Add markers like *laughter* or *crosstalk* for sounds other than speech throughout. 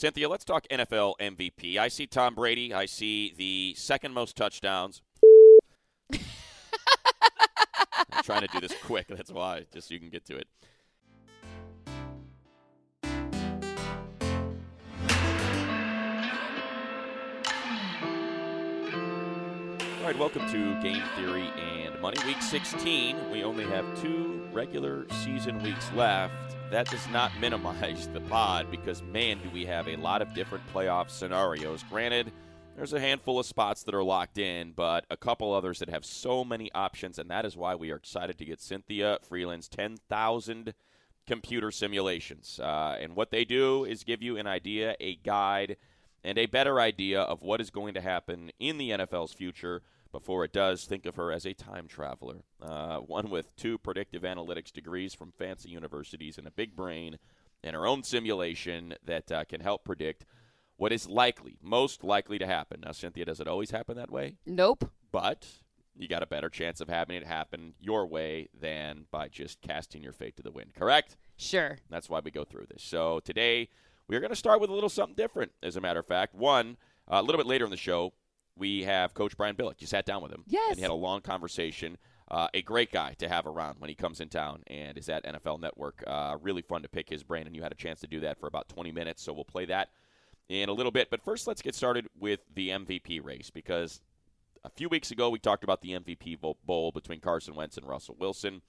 Cynthia, let's talk NFL MVP. I see Tom Brady. I see the second most touchdowns. I'm trying to do this quick. That's why, just so you can get to it. All right, welcome to Game Theory and Money. Week 16. We only have two regular season weeks left. That does not minimize the pod because, man, do we have a lot of different playoff scenarios. Granted, there's a handful of spots that are locked in, but a couple others that have so many options, and that is why we are excited to get Cynthia Frelund's 10,000 computer simulations. Uh, and what they do is give you an idea, a guide, and a better idea of what is going to happen in the NFL's future before it does. Think of her as a time traveler, uh, one with two predictive analytics degrees from fancy universities and a big brain and her own simulation that uh, can help predict what is likely, most likely to happen. Now, Cynthia, does it always happen that way? Nope. But you got a better chance of having it happen your way than by just casting your fate to the wind, correct? Sure. That's why we go through this. So today, we're going to start with a little something different, as a matter of fact. One, uh, a little bit later in the show, we have Coach Brian Billick. You sat down with him. Yes. And you had a long conversation. Uh, a great guy to have around when he comes in town and is at NFL Network. Uh, really fun to pick his brain, and you had a chance to do that for about 20 minutes. So we'll play that in a little bit. But first, let's get started with the MVP race because a few weeks ago we talked about the MVP bowl between Carson Wentz and Russell Wilson.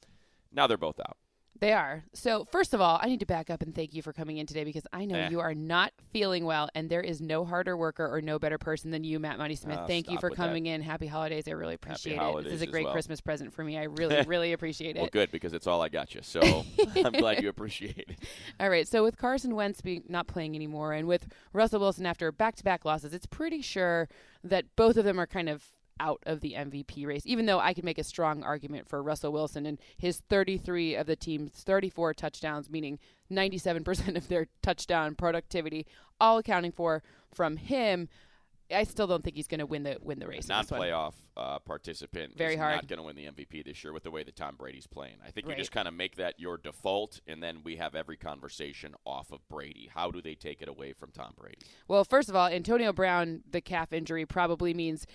Now they're both out. They are. So, first of all, I need to back up and thank you for coming in today because I know Eh. you are not feeling well, and there is no harder worker or no better person than you, Matt Money Smith. Oh, thank you for with that. coming in. Happy holidays. I really appreciate it. This is a great well. Christmas present for me. I really, *laughs* really appreciate Well, it. good because it's all I got you. So *laughs* I'm glad you appreciate it. All right. So, with Carson Wentz being not playing anymore, and with Russell Wilson after back to back losses, it's pretty sure that both of them are kind of out of the MVP race, even though I could make a strong argument for Russell Wilson and his 33 of the team's 34 touchdowns, meaning 97% of their touchdown productivity, all accounting for from him. I still don't think he's going to win the win the race. Non-playoff uh, participant Very is hard. not going to win the MVP this year with the way that Tom Brady's playing. I think you just kind of make that your default, and then we have every conversation off of Brady. How do they take it away from Tom Brady? Well, first of all, Antonio Brown, the calf injury probably means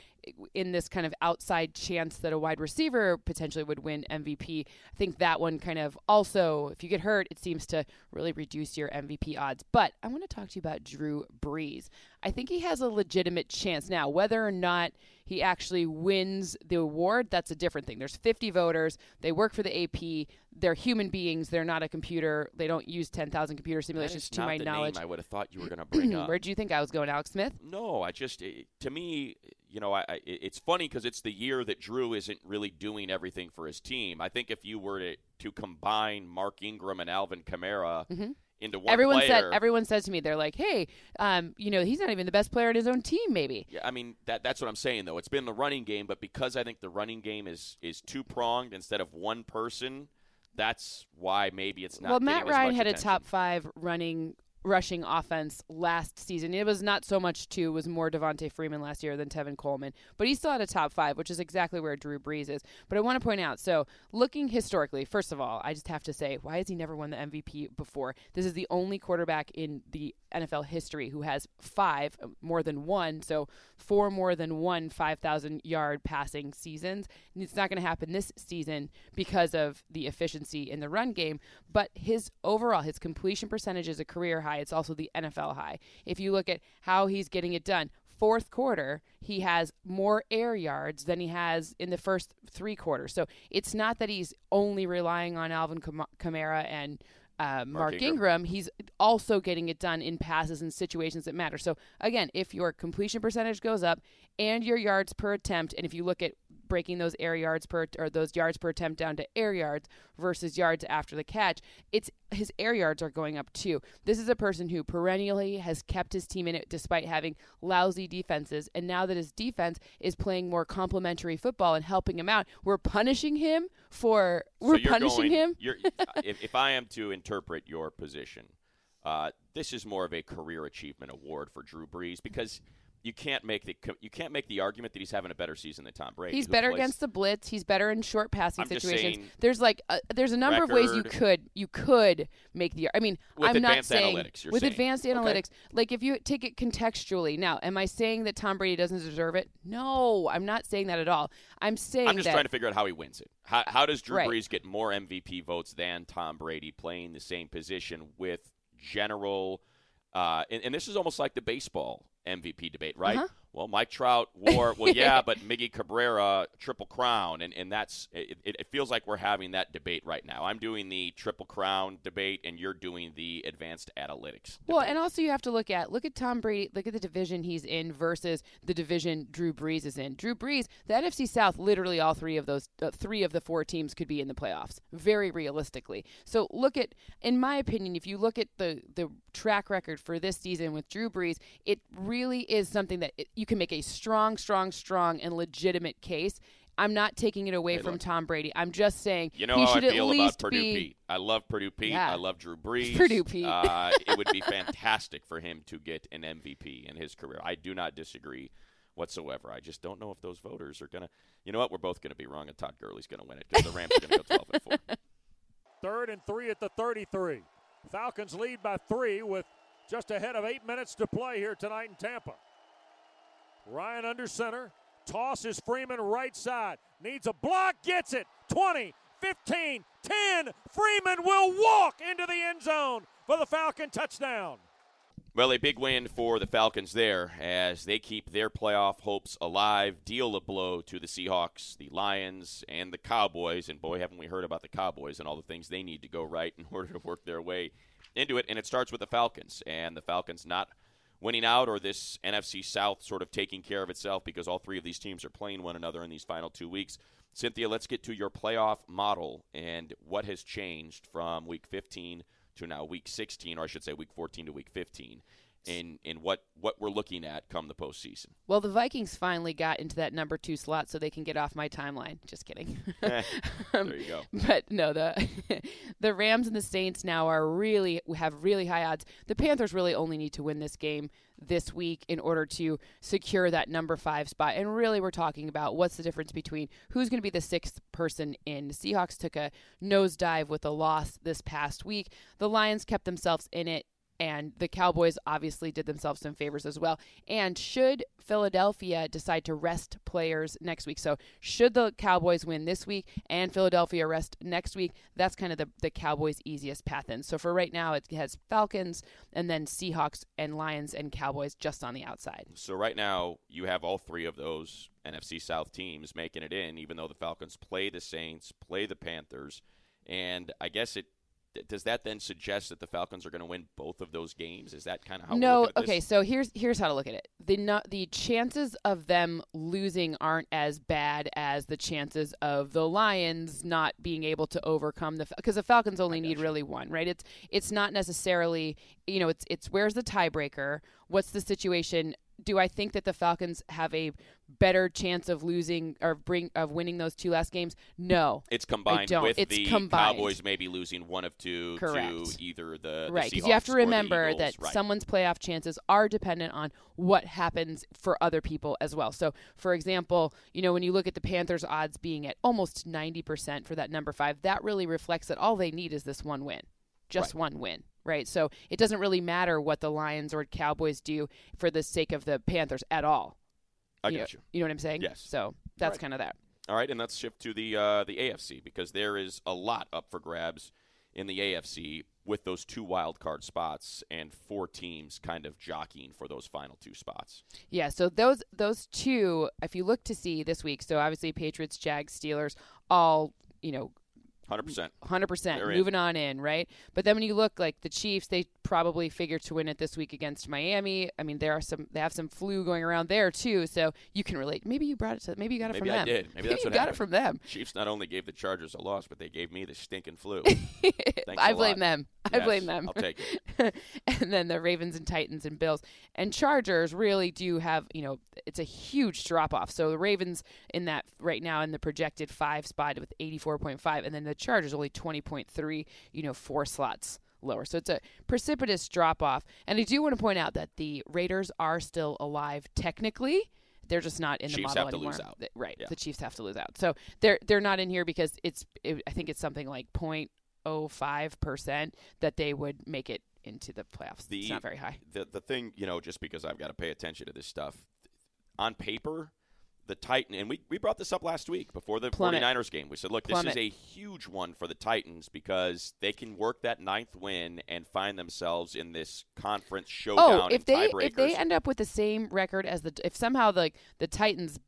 in this kind of outside chance that a wide receiver potentially would win MVP. I think that one kind of also, if you get hurt, it seems to really reduce your MVP odds. But I want to talk to you about Drew Brees. I think he has a legitimate chance now. Whether or not he actually wins the award, that's a different thing. There's 50 voters. They work for the AP. They're human beings. They're not a computer. They don't use 10,000 computer simulations, to my knowledge. I would have thought you were going to bring *clears throat* up. Where do you think I was going, Alex Smith? No, I just it, to me, you know, I, I it's funny because it's the year that Drew isn't really doing everything for his team. I think if you were to to combine Mark Ingram and Alvin Kamara mm-hmm. Into one everyone player, said everyone says to me they're like hey um, you know he's not even the best player in his own team maybe Yeah, I mean that that's what I'm saying though. It's been the running game, but because I think the running game is is two pronged instead of one person, that's why maybe it's not. well matt ryan had a top five running rushing offense last season. It was not so much two was more devonta freeman last year than tevin coleman but he still had a top five which is exactly where drew brees is. But i want to point out so looking historically first of all i just have to say why has he never won the mvp before? This is the only quarterback in the nfl history who has five uh, more than one so four more than one 5000 yard passing seasons. And it's not going to happen this season because of the efficiency in the run game but his overall his completion percentage is a career high. It's also the nfl high. If you look at how he's getting it done fourth quarter he has more air yards than he has in the first three quarters. So it's not that he's only relying on alvin Kam- kamara and uh, Mark, Ingram. Ingram, he's also getting it done in passes and situations that matter. So again, if your completion percentage goes up and your yards per attempt, and if you look at breaking those air yards per or those yards per attempt down to air yards versus yards after the catch, it's his air yards are going up too. This is a person who perennially has kept his team in it despite having lousy defenses, and now that his defense is playing more complementary football and helping him out, we're punishing him for we're you're punishing going- him. You're, *laughs* if, if I am to interpret your position, uh, this is more of a career achievement award for Drew Brees because you can't make the you can't make the argument that he's having a better season than Tom Brady. He's better plays- against the blitz. He's better in short passing I'm situations. there's like a, there's a number of ways you could you could make the. I mean, With I'm not saying with saying. advanced Okay. analytics. Like if you take it contextually. Now, am I saying that Tom Brady doesn't deserve it? No, I'm not saying that at all. I'm saying I'm just that trying to figure out how he wins it. How, how does Drew Right. Brees get more MVP votes than Tom Brady playing the same position with general? Uh, and, and this is almost like the baseball MVP debate, right? Uh-huh. Well, Mike Trout wore well, yeah, *laughs* but Miggy Cabrera triple crown, and and that's it, it. feels like we're having that debate right now. I'm doing the triple crown debate, and you're doing the advanced analytics. Well, and also you have to look at look at Tom Brady, look at the division he's in versus the division Drew Brees is in. Drew Brees, the NFC South, literally all three of those, uh, three of the four teams could be in the playoffs, very realistically. So look at, in my opinion, if you look at the the track record for this season with Drew Brees, it really is something that it, you can make a strong, strong, strong, and legitimate case. I'm not taking it away Hey, from look. Tom Brady. I'm just saying You know he how I should at feel about least Purdue be. Pete. I love Purdue Pete. Yeah. I love Drew *laughs* Brees. Purdue Pete. uh, it would be *laughs* fantastic for him to get an MVP in his career. I do not disagree whatsoever. I just don't know if those voters are gonna. You know what? We're both gonna be wrong, and Todd Gurley's gonna win it because the Rams are gonna go 12 and four. *laughs* Third and three at the 33. Falcons lead by three with just ahead of eight minutes to play here tonight in Tampa. Ryan under center. Tosses Freeman right side. Needs a block. Gets it. 20, 15, 10. Freeman will walk into the end zone for the Falcon touchdown. Well, a big win for the Falcons there as they keep their playoff hopes alive, deal a blow to the Seahawks, the Lions, and the Cowboys. And boy, haven't we heard about the Cowboys and all the things they need to go right *laughs* in order to work their way into it. And it starts with the Falcons, and the Falcons not winning out or this NFC South sort of taking care of itself because all three of these teams are playing one another in these final two weeks. Cynthia, let's get to your playoff model and what has changed from week 15 to now week 16, or I should say week 14 to week 15, in, in what, what we're looking at come the postseason. Well, the Vikings finally got into that number two slot so they can get off my timeline. Just kidding. *laughs* *laughs* there Um, you go. But no, the *laughs* the Rams and the Saints now are really have really high odds. The Panthers really only need to win this game this week in order to secure that number five spot. And really, we're talking about what's the difference between who's going to be the sixth person in. The Seahawks took a nosedive with a loss this past week. The Lions kept themselves in it and the Cowboys obviously did themselves some favors as well. And should Philadelphia decide to rest players next week, so should the Cowboys win this week and Philadelphia rest next week, that's kind of the, the Cowboys' easiest path in. So for right now, it has Falcons and then Seahawks and Lions and Cowboys just on the outside. So right now you have all three of those NFC South teams making it in, even though the Falcons play the Saints, play the Panthers, and I guess it does that then suggest that the Falcons are going to win both of those games? Is that kind of how? we're no, at this? okay. So here's here's how to look at it. The no, the chances of them losing aren't as bad as the chances of the Lions not being able to overcome the because the Falcons only need gotcha. really one, right? It's it's not necessarily you know it's it's where's the tiebreaker? What's the situation? Do I think that the Falcons have a better chance of losing or bring of winning those two last games? No. It's combined with It's the combined. Cowboys maybe losing one of two Correct. to either the, right because you have to remember that Right. someone's playoff chances are dependent on what happens for other people as well so for example you know when you look at the panthers odds being at almost 90% for that number five that really reflects that all they need is this one win just Right. one win right so it doesn't really matter what the lions or cowboys do for the sake of the panthers at all I you got know, you. you know what i'm saying Yes. so that's Right. kind of that All right, and let's shift to the uh, the AFC because there is a lot up for grabs in the AFC with those two wild card spots and four teams kind of jockeying for those final two spots. Yeah, so those those two, if you look to see this week, so obviously Patriots, Jags, Steelers, all you know, Hundred percent. hundred percent in. moving on in, right? But then when you look like the Chiefs, they probably figure to win it this week against Miami. I mean, there are some they have some flu going around there too, so you can relate. Maybe you brought it to maybe you got it Maybe from I them. did. Maybe that's you what got happened. it from them. Chiefs not only gave the Chargers a loss, but they gave me the stinking flu. *laughs* I blame them. I Yes, blame them. I'll take it. *laughs* and then the Ravens and Titans and Bills and Chargers really do have, you know, it's a huge drop off. So the Ravens in that right now in the projected five spot with 84.5, and then the Chargers only 20.3, you know, four slots lower. So it's a precipitous drop off. And I do want to point out that the Raiders are still alive technically. They're just not in the Chiefs model have to anymore. lose out. Right. Yeah. The Chiefs have to lose out. So they're they're not in here because it's it, I think it's something like 0.05 percent that they would make it into the playoffs. The- it's not very high. the the thing, you know, just because I've got to pay attention to this stuff, on paper, the Titan and we, we brought this up last week before the Plummet. 49ers game. We said, look, Plummet. this is a huge one for the Titans because they can work that ninth win and find themselves in this conference showdown. Oh, if they if they end up with the same record as the if somehow the the Titans,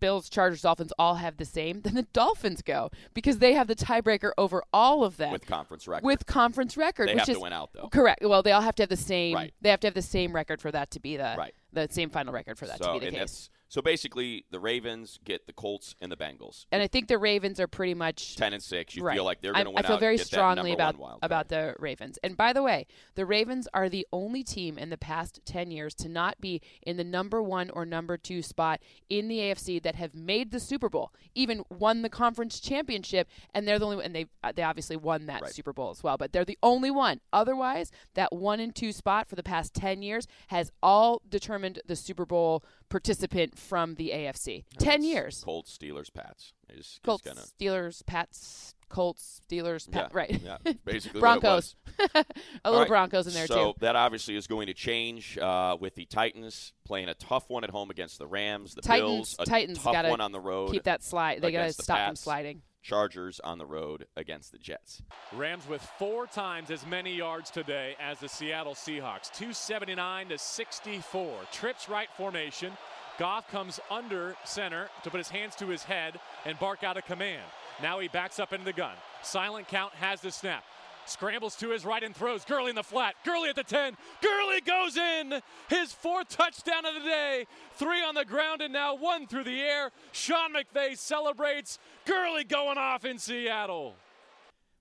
Bills, Chargers, Dolphins all have the same, then the Dolphins go because they have the tiebreaker over all of them with conference record, with conference record, they which have is to win out though. correct. Well, they all have to have the same. Right. They have to have the same record for that to be the Right. the same final record for that so, to be the and case. So basically, the Ravens get the Colts and the Bengals. And I think the Ravens are pretty much Ten and six. You right. feel like they're going to win I feel very strongly about about the Ravens. And by the way, the Ravens are the only team in the past ten years to not be in the number one or number two spot in the AFC that have made the Super Bowl, even won the conference championship, and they're the only and they uh, they obviously won that Right. Super Bowl as well. But they're the only one. Otherwise, that one and two spot for the past ten years has all determined the Super Bowl participant from the AFC. Ten years. Colts, Steelers, Pats. Is, Colts, Gonna, Steelers, Pats, Colts, Steelers, Pat, yeah, right? Yeah, basically what it was. Broncos. *laughs* a little right. Broncos in there so too. So that obviously is going to change uh, with the Titans playing a tough one at home against the Rams. The Titans- Bills, a Titans tough one on the road. Keep that slide. They got to the stop them sliding. Chargers on the road against the Jets. Rams with four times as many yards today as the Seattle Seahawks. 279 to 64. Trips right formation. Goff comes under center to put his hands to his head and bark out a command. Now he backs up into the gun. Silent count has the snap. Scrambles to his right and throws. Gurley in the flat. Gurley at the 10. Gurley goes in. His fourth touchdown of the day. Three on the ground and now one through the air. Sean McVay celebrates. Gurley going off in Seattle.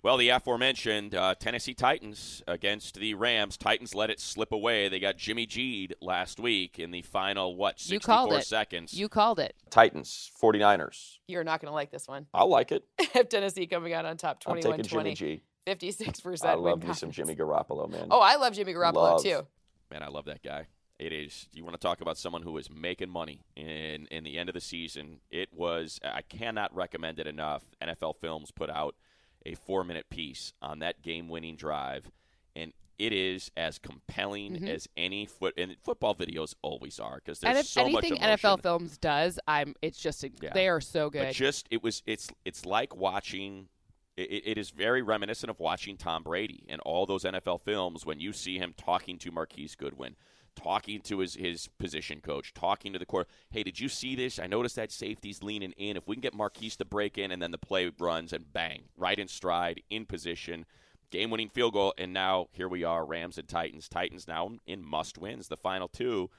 Well, the aforementioned uh, Tennessee Titans against the Rams. Titans let it slip away. They got Jimmy G'd last week in the final, what, You called it. seconds. You called it. Titans, 49ers. You're not going to like this one. I'll like it. *laughs* Have Tennessee coming out on top, I'm 21 taking Jimmy 20, G. 56%. I love me some. *laughs* Jimmy Garoppolo, man. Oh, I love Jimmy Garoppolo Love. too. Man, I love that guy. It is. You want to talk about someone who is making money in in the end of the season? It was. I cannot recommend it enough. NFL Films put out a four minute piece on that game winning drive, and it is as compelling Mhm. as any foot and football videos always are because there's And if so much anything emotion. NFL Films does, I'm. It's just Yeah. they are so good. But just it was it's it's like watching. It, it is very reminiscent of watching Tom Brady and all those NFL films when you see him talking to Marquise Goodwin, talking to his his position coach, talking to the court. Hey, did you see this? I noticed that safety's leaning in. If we can get Marquise to break in, and then the play runs and bang, right in stride, in position, game-winning field goal, and now here we are, Rams and Titans. Titans now in must wins, the final two.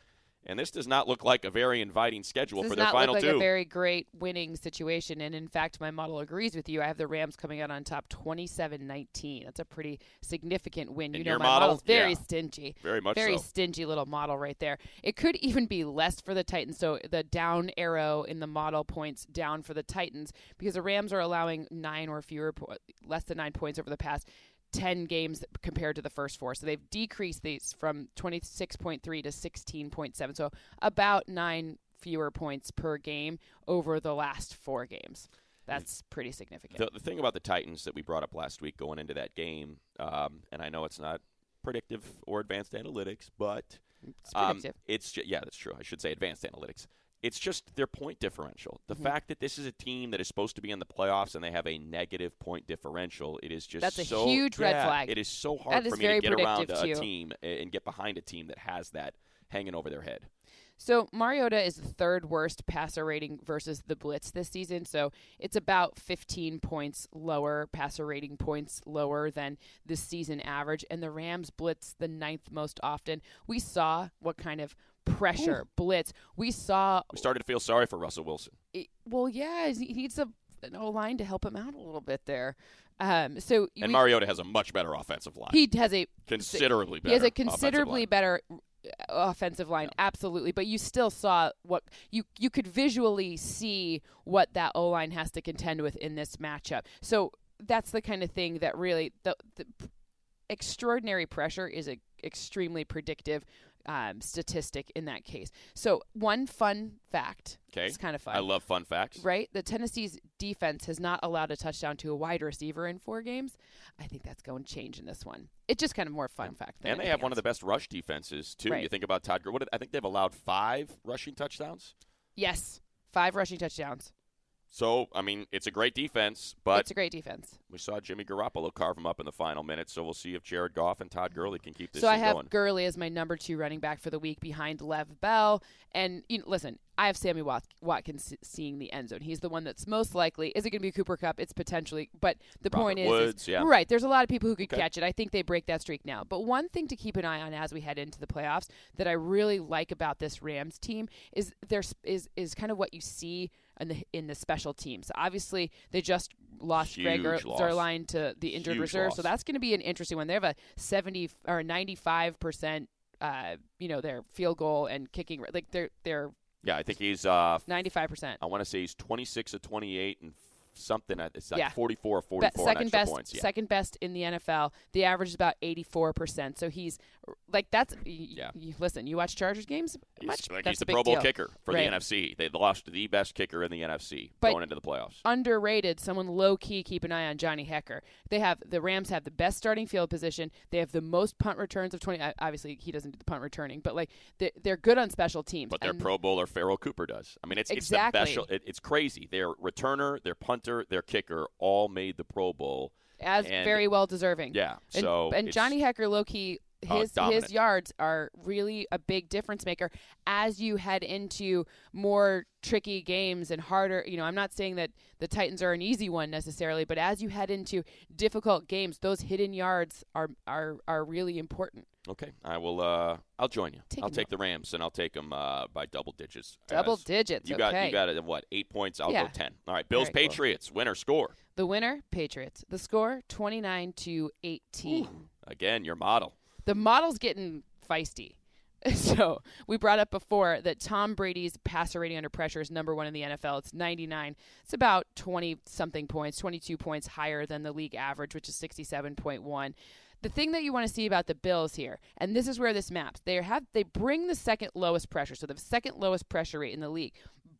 And this does not look like a very inviting schedule This for does their not final look like two. a very great winning situation. And in fact, my model agrees with you. I have the Rams coming out on top 27 19. That's a pretty significant win. In you know, your my model? model's very Yeah. stingy. Very much very so. stingy little model right there. It could even be less for the Titans. So the down arrow in the model points down for the Titans because the Rams are allowing nine or fewer, po- less than nine points over the past 10 games compared to the first four. So they've decreased these from 26.3 to 16.7. So about nine fewer points per game over the last four games. That's pretty significant. The, the thing about the Titans that we brought up last week going into that game, um, and I know it's not predictive or advanced analytics, but it's um, it's ju- yeah, that's true. I should say advanced analytics. It's just their point differential. The Mhm. fact that this is a team that is supposed to be in the playoffs and they have a negative point differential, it is just That's a so, huge red yeah, flag. It is so hard for me to get around predictive, a team and get behind a team that has that hanging over their head. So Mariota is the third worst passer rating versus the blitz this season. So it's about 15 points lower passer rating points lower than the season average. And the Rams blitz the ninth most often. We saw what kind of pressure blitz. We saw. We started to feel sorry for Russell Wilson. It, well, yeah, he needs a an O line to help him out a little bit there. Um, so And we- Mariota has a much better offensive line. he has a considerably better. he has a offensive considerably line. better uh, offensive line, absolutely. But you still saw what you you could visually see what that O line has to contend with in this matchup. So that's the kind of thing that really the, the extraordinary pressure is a extremely predictive um, statistic in that case. So one fun fact. Okay. It's kind of fun. I love fun facts. Right? The Tennessee's defense has not allowed a touchdown to a wide receiver in four games. I think that's going to change in this one. It's just kind of more fun fact. and they have one of the best rush defenses too. Right. You think about Todd. Gurley. What I think they've allowed five rushing touchdowns. Yes. Five rushing touchdowns. So I mean, it's a great defense, but it's a great defense. we saw Jimmy Garoppolo carve him up in the final minutes. So we'll see if Jared Goff and Todd Gurley can keep this So I have going. Gurley as my number two running back for the week behind Lev Bell. And you know, listen, I have Sammy Wat- Watkins seeing the end zone. He's the one that's most likely. Is it going to be Cooper Kupp? It's potentially, but the Robert point is, Woods, is yeah. right. There's a lot of people who could Okay. catch it. I think they break that streak now. But one thing to keep an eye on as we head into the playoffs that I really like about this Rams team is there's is is kind of what you see in the in the special teams. Obviously, they just lost Greg Huge loss. Zuerlein to the injured Huge reserve, so that's going to be an interesting one. They have a 70 or 95 percent, uh, you know, their field goal and kicking like they're they're yeah, I think he's. Uh, 95 percent. I want to say he's 26 of 28 and something. It's like Yeah. 44 or Be- 44 on second best, points. Yeah. second best in the NFL. The average is about 84 percent. So he's like that's. Yeah. listen, you watch Chargers games. He's, much, like, he's a the Pro Bowl deal. kicker for Right. the NFC. They lost the best kicker in the NFC But- going into the playoffs. underrated. Someone low key keep an eye on Johnny Hekker. They have the Rams have the best starting field position. They have the most punt returns of twenty. uh, Obviously, he doesn't do the punt returning, but like they're, they're good on special teams. But their And Pro Bowler Pharoh Cooper does. I mean, it's Exactly. it's the special. It, it's crazy. Their returner, their punter, their kicker all made the Pro Bowl. as and- very well deserving. Yeah. And, so and Johnny Hekker, low key, uh, his dominant. his yards are really a big difference maker as you head into more tricky games and harder. You know, I'm not saying that the Titans are an easy one necessarily, but as you head into difficult games, those hidden yards are are are really important. Okay, I will. Uh, I'll join you. Take I'll take the Rams and I'll take them uh, by double digits. Double As- digits. You got okay. you got it. What eight points? I'll Yeah. go ten. All right, Bills Very cool. Patriots winner score The winner, Patriots. The score, 29 to 18. again. Your model. the model's getting feisty. *laughs* So we brought up before that Tom Brady's passer rating under pressure is number one in the NFL. It's 99. It's about 20 something points, 22 points higher than the league average, which is 67.1. The thing that you want to see about the Bills here, and this is where this maps, they have they bring the second lowest pressure, so the second lowest pressure rate in the league.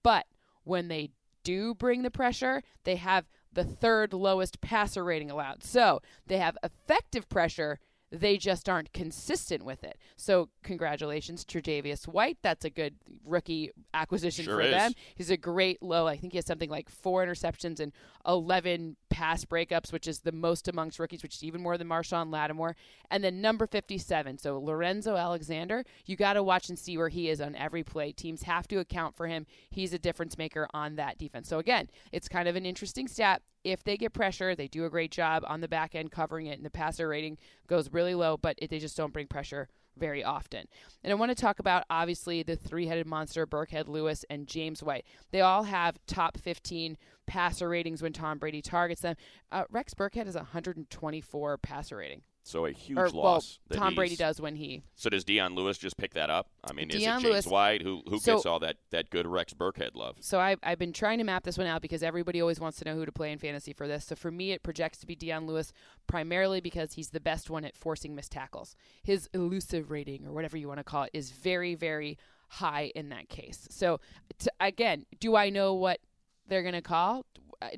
But when they do bring the pressure, they have the third lowest passer rating allowed. So they have effective pressure they just aren't consistent with it. So congratulations, to Tre'Davious White. That's a good rookie acquisition Sure for is. them. He's a great low. I think he has something like four interceptions and 11 pass breakups, which is the most amongst rookies, which is even more than Marshon Lattimore. And then number 57, so Lorenzo Alexander. You got to watch and see where he is on every play. Teams have to account for him. He's a difference maker on that defense. So again, it's kind of an interesting stat. If they get pressure, they do a great job on the back end covering it, and the passer rating goes really low, but it, they just don't bring pressure very often. And I want to talk about obviously the three headed monster, Burkhead Lewis and James White. They all have top 15 passer ratings when Tom Brady targets them. Uh, Rex Burkhead has 124 passer rating. So a huge Or, loss. well, that Tom Brady does when he. So does Dion Lewis just pick that up? I mean, is it Dion James Lewis- White who who So- gets all that that good Rex Burkhead love? So I, I've been trying to map this one out because everybody always wants to know who to play in fantasy for this. So for me, it projects to be Dion Lewis primarily because he's the best one at forcing missed tackles. His elusive rating, or whatever you want to call it, is very, very high in that case. So t- again, do I know what they're going to call?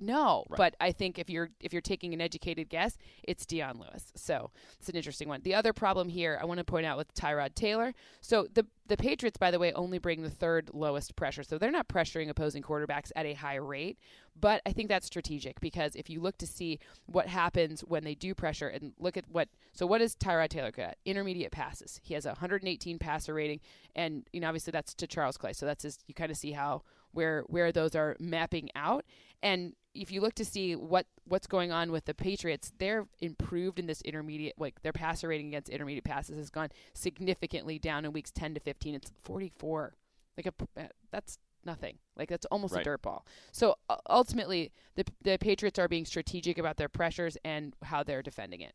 No, Right. but I think if you're if you're taking an educated guess, it's Dion Lewis. So it's an interesting one. The other problem here, I want to point out with Tyrod Taylor. So the the Patriots, by the way, only bring the third lowest pressure. So they're not pressuring opposing quarterbacks at a high rate. But I think that's strategic because if you look to see what happens when they do pressure and look at what so what is Tyrod Taylor good at? Intermediate passes. He has a 118 passer rating, and you know obviously that's to Charles Clay. So that's his. You kind of see how where where those are mapping out. And if you look to see what what's going on with the Patriots, they're improved in this intermediate like their passer rating against intermediate passes has gone significantly down in weeks 10 to 15. It's 44. Like a uh, that's nothing. Like that's almost Right. a dirt ball. So uh, ultimately, the the Patriots are being strategic about their pressures and how they're defending it.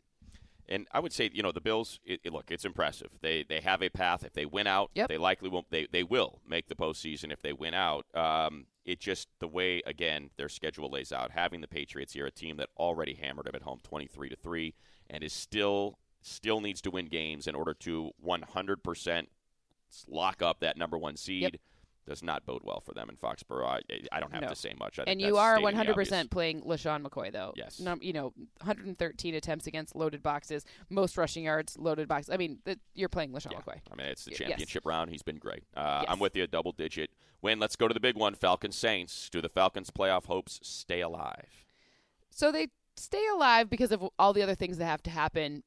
And I would say, you know, the Bills. It, it- look, it's impressive. They they have a path. If they win out, Yep. they likely won't. They they will make the postseason if they win out. Um, it just the way again their schedule lays out. Having the Patriots here, a team that already hammered them at home, twenty three to three, and is still still needs to win games in order to 100% lock up that number one seed. Yep. Does not bode well for them in Foxborough. I, I don't have No. to say much. I and you are 100% playing LeSean McCoy, though. Yes. Num- you know, 113 attempts against loaded boxes, most rushing yards, loaded boxes. I mean, th- you're playing LeSean Yeah. McCoy. I mean, it's the Y- yes. championship round. He's been great. Uh, Yes. I'm with you, double digit win. Let's go to the big one Falcons Saints. Do the Falcons' playoff hopes stay alive? So they stay alive because of all the other things that have to happen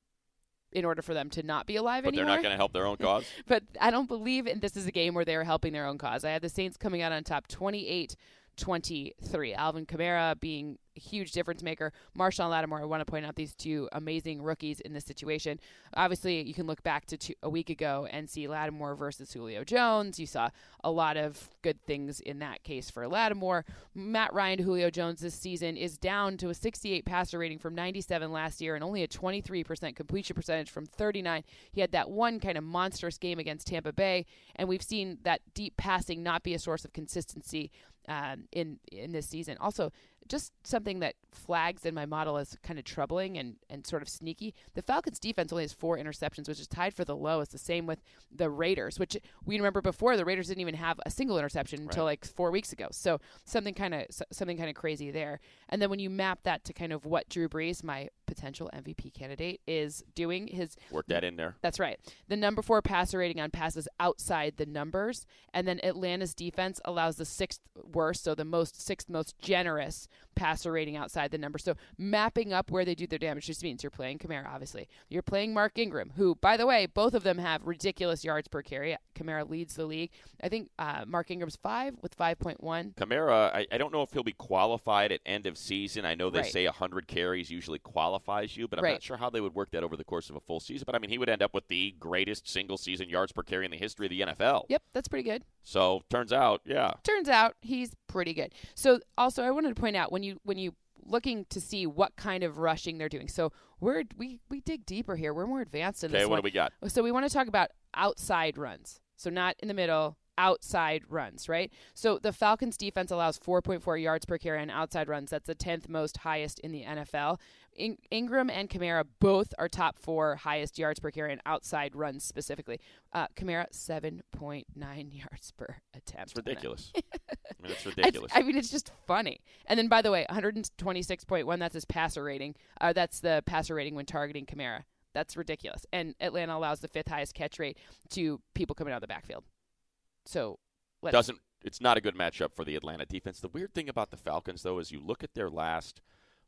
in order for them to not be alive anymore. But anymore. they're not going to help their own *laughs* cause? but I don't believe in this is a game where they are helping their own cause. I had the Saints coming out on top 28 23. Alvin Kamara being a huge difference maker. Marshon Lattimore, I want to point out these two amazing rookies in this situation. Obviously, you can look back to two, a week ago and see Lattimore versus Julio Jones. You saw a lot of good things in that case for Lattimore. Matt Ryan Julio Jones this season is down to a 68 passer rating from 97 last year and only a 23% completion percentage from 39. He had that one kind of monstrous game against Tampa Bay, and we've seen that deep passing not be a source of consistency um, in in this season. Also, just something that flags in my model as kind of troubling and, and sort of sneaky. The Falcons defense only has four interceptions, which is tied for the lowest. The same with the Raiders, which we remember before the Raiders didn't even have a single interception until like four weeks ago. So something kind of something kind of crazy there. And then when you map that to kind of what Drew Brees, my potential MVP candidate, is doing, his Work that in there. that's right. The number four passer rating on passes outside the numbers, and then Atlanta's defense allows the sixth worst, so the most sixth most generous passer rating outside the number. So mapping up where they do their damage just means you're playing Kamara, obviously. You're playing Mark Ingram, who, by the way, both of them have ridiculous yards per carry. Kamara leads the league. I think uh, Mark Ingram's five with five point one. Kamara, I, I don't know if he'll be qualified at end of season. I know they Right. say 100 carries usually qualifies you, but I'm Right. not sure how they would work that over the course of a full season. But I mean, he would end up with the greatest single season yards per carry in the history of the NFL. Yep, that's pretty good. So turns out, yeah, turns out he's pretty good. So also I wanted to point out when you when you looking to see what kind of rushing they're doing. So we're we we dig deeper here. We're more advanced in okay. this What one. do we got? So we want to talk about outside runs. So not in the middle, outside runs, right? So the Falcons defense allows 4.4 yards per carry on outside runs. That's the 10th most highest in the NFL. In- Ingram and Kamara both are top four highest yards per carry on outside runs specifically. Uh, Kamara 7.9 *laughs* yards per attempt. It's ridiculous. *laughs* I mean, it's *laughs* ridiculous. I mean, it's just funny. And then, by the way, 126.1, that's his passer rating. Uh, that's the passer rating when targeting Kamara. That's ridiculous. And Atlanta allows the fifth highest catch rate to people coming out of the backfield. So, let's, doesn't it's not a good matchup for the Atlanta defense. The weird thing about the Falcons though is you look at their last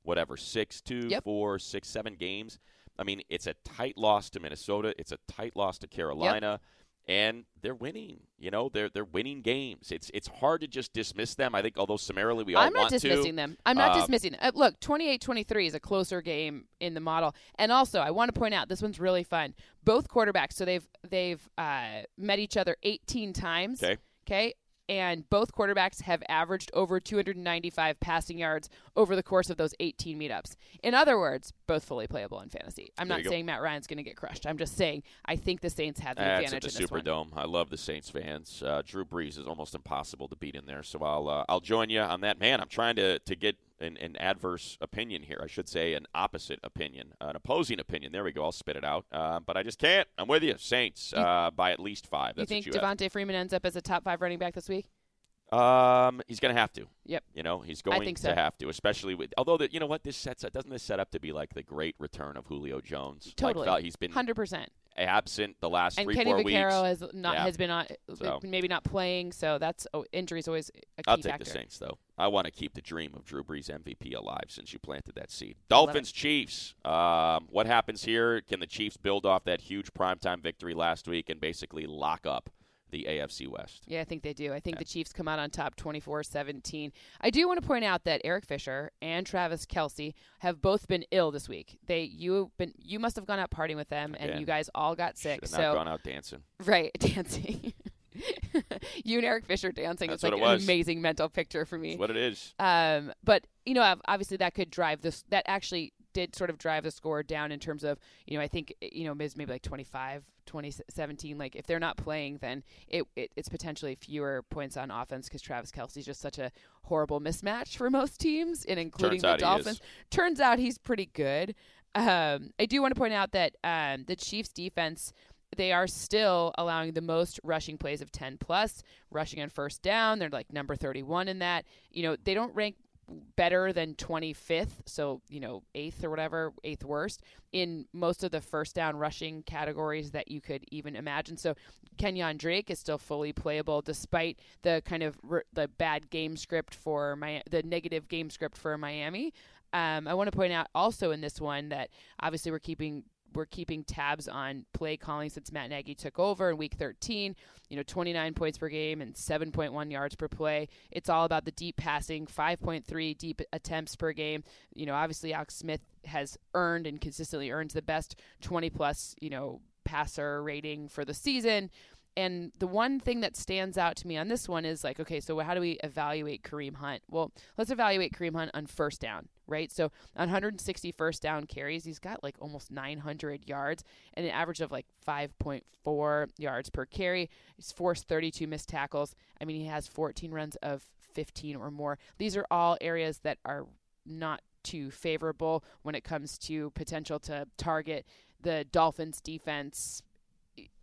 whatever six, two, Yep. four, six, seven games. I mean, it's a tight loss to Minnesota. It's a tight loss to Carolina. And they're winning, you know. They're they're winning games. It's it's hard to just dismiss them. I think, although summarily we all I'm not dismissing to. them. I'm not Uh, dismissing them. Uh, look, 28-23 is a closer game in the model. And also, I want to point out this one's really fun. Both quarterbacks, so they've they've uh, met each other 18 times. Okay. Okay. And both quarterbacks have averaged over 295 passing yards over the course of those 18 meetups. In other words, both fully playable in fantasy. I'm There not saying Matt Ryan's going to get crushed. I'm just saying I think the Saints have the That's at advantage the in this one. Superdome. I love the Saints fans. Uh, Drew Brees is almost impossible to beat in there, so I'll uh, I'll join you on that. Man, I'm trying to to get an, an adverse opinion here. I should say an opposite opinion, an opposing opinion. There we go. I'll spit it out. Uh, but I just can't. I'm with you, Saints uh, by at least five. You think you. Devonta Freeman ends up as a top five running back this week? Um, he's going to have to. Yep. You know, he's going think to have to, especially with. Although, the, you know what, this sets up doesn't this set up to be like the great return of Julio Jones? Totally. felt he's been Hundred percent. absent the last And three Kenny four Vaccaro weeks. has not Yeah. has been on So- maybe not playing, so that's oh, injuries always a key I'll take factor. the Saints, though. I want to keep the dream of Drew Brees MVP alive since you planted that seed. Dolphins, Chiefs. Um, what happens here? Can the Chiefs build off that huge primetime victory last week and basically lock up the AFC West? Yeah, I think they do. I think Okay. the Chiefs come out on top 24-17. I do want to point out that Eric Fisher and Travis Kelce have both been ill this week. They you been you must have gone out partying with them and you guys all got sick. So gone out dancing. right, *laughs* dancing. *laughs* you and Eric Fisher dancing That's is like what it an was. amazing mental picture for me. That's what it is. Um, but you know, obviously that could drive this. That actually did sort of drive the score down in terms of you know I think you know maybe maybe like 25, 2017. Like if they're not playing, then it, it it's potentially fewer points on offense because Travis Kelce's just such a horrible mismatch for most teams, and including Turns the out he is. Dolphins. Turns out he's pretty good. Um, I do want to point out that um, the Chiefs defense they are still allowing the most rushing plays of 10 plus rushing on first down they're like number 31 in that you know they don't rank better than 25th so you know eighth or whatever eighth worst in most of the first down rushing categories that you could even imagine. So kenyan drake is still fully playable despite the kind of the bad game script for my the negative game script for miami. Um, I want to point out also in this one that obviously we're keeping we're keeping tabs on play calling since Matt Nagy took over in week 13. You know, 29 points per game and 7.1 yards per play. It's all about the deep passing, 5.3 deep attempts per game. You know, obviously Alex Smith has earned and consistently earns the best 20 plus, you know, passer rating for the season. And the one thing that stands out to me on this one is like, okay, so how do we evaluate Kareem Hunt? Well, let's evaluate Kareem Hunt on first down, right? So on 160 first down carries, he's got like almost 900 yards and an average of like 5.4 yards per carry. He's forced 32 missed tackles. I mean, he has 14 runs of 15 or more. These are all areas that are not too favorable when it comes to potential to target the Dolphins defense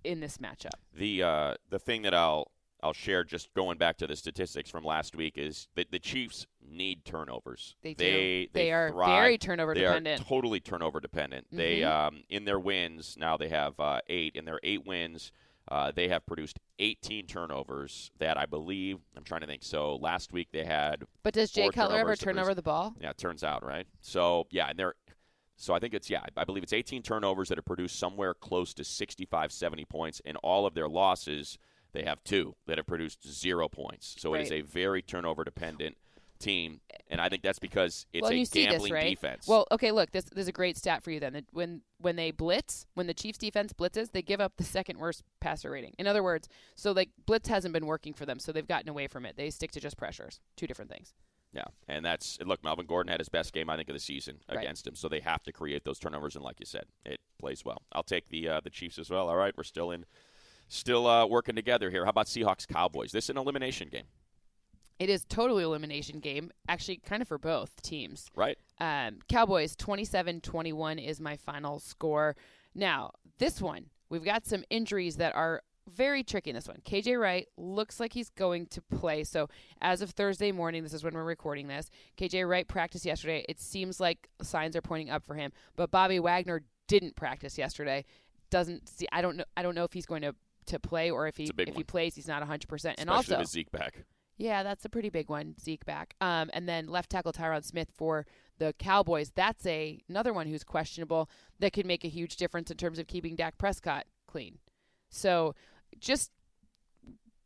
in this matchup. The uh, the thing that I'll I'll share just going back to the statistics from last week is that the Chiefs need turnovers. They do. They, they, they are thrive. very turnover they dependent. are totally turnover dependent. Mm-hmm. They um, in their wins now they have uh, eight. In their eight wins, uh, they have produced 18 turnovers. That I believe I'm trying to think. So last week they had. But does Jay Cutler ever turn over the ball? Yeah, it turns out right. So yeah, and they're so I think it's, yeah, I believe it's 18 turnovers that have produced somewhere close to 65, 70 points. In all of their losses, they have two that have produced zero points. So right. it is a very turnover dependent team, and I think that's because it's well, a you gambling this, right? defense. Well, okay, look, this, this is a great stat for you then. When when they blitz, when the Chiefs defense blitzes, they give up the second worst passer rating. In other words, so like blitz hasn't been working for them, so they've gotten away from it. They stick to just pressures. Two different things. Yeah, and that's look. Melvin Gordon had his best game, I think, of the season right. against him. So they have to create those turnovers, and like you said, it plays well. I'll take the uh, the Chiefs as well. All right, we're still in, still uh, working together here. How about Seahawks Cowboys? This is an elimination game. It is totally elimination game, actually, kind of for both teams. Right. Um, Cowboys 27-21 is my final score. Now, this one, we've got some injuries that are very tricky in this one. KJ Wright looks like he's going to play. So, as of Thursday morning, this is when we're recording this. KJ Wright practiced yesterday. It seems like signs are pointing up for him. But Bobby Wagner didn't practice yesterday. Doesn't see. I don't know. I don't know if he's going to to play or if he if one. he plays, he's not 100. percent And also, with Zeke back. Yeah, that's a pretty big one. Zeke back. Um, and then left tackle Tyron Smith for the Cowboys. That's a another one who's questionable that could make a huge difference in terms of keeping Dak Prescott clean. So just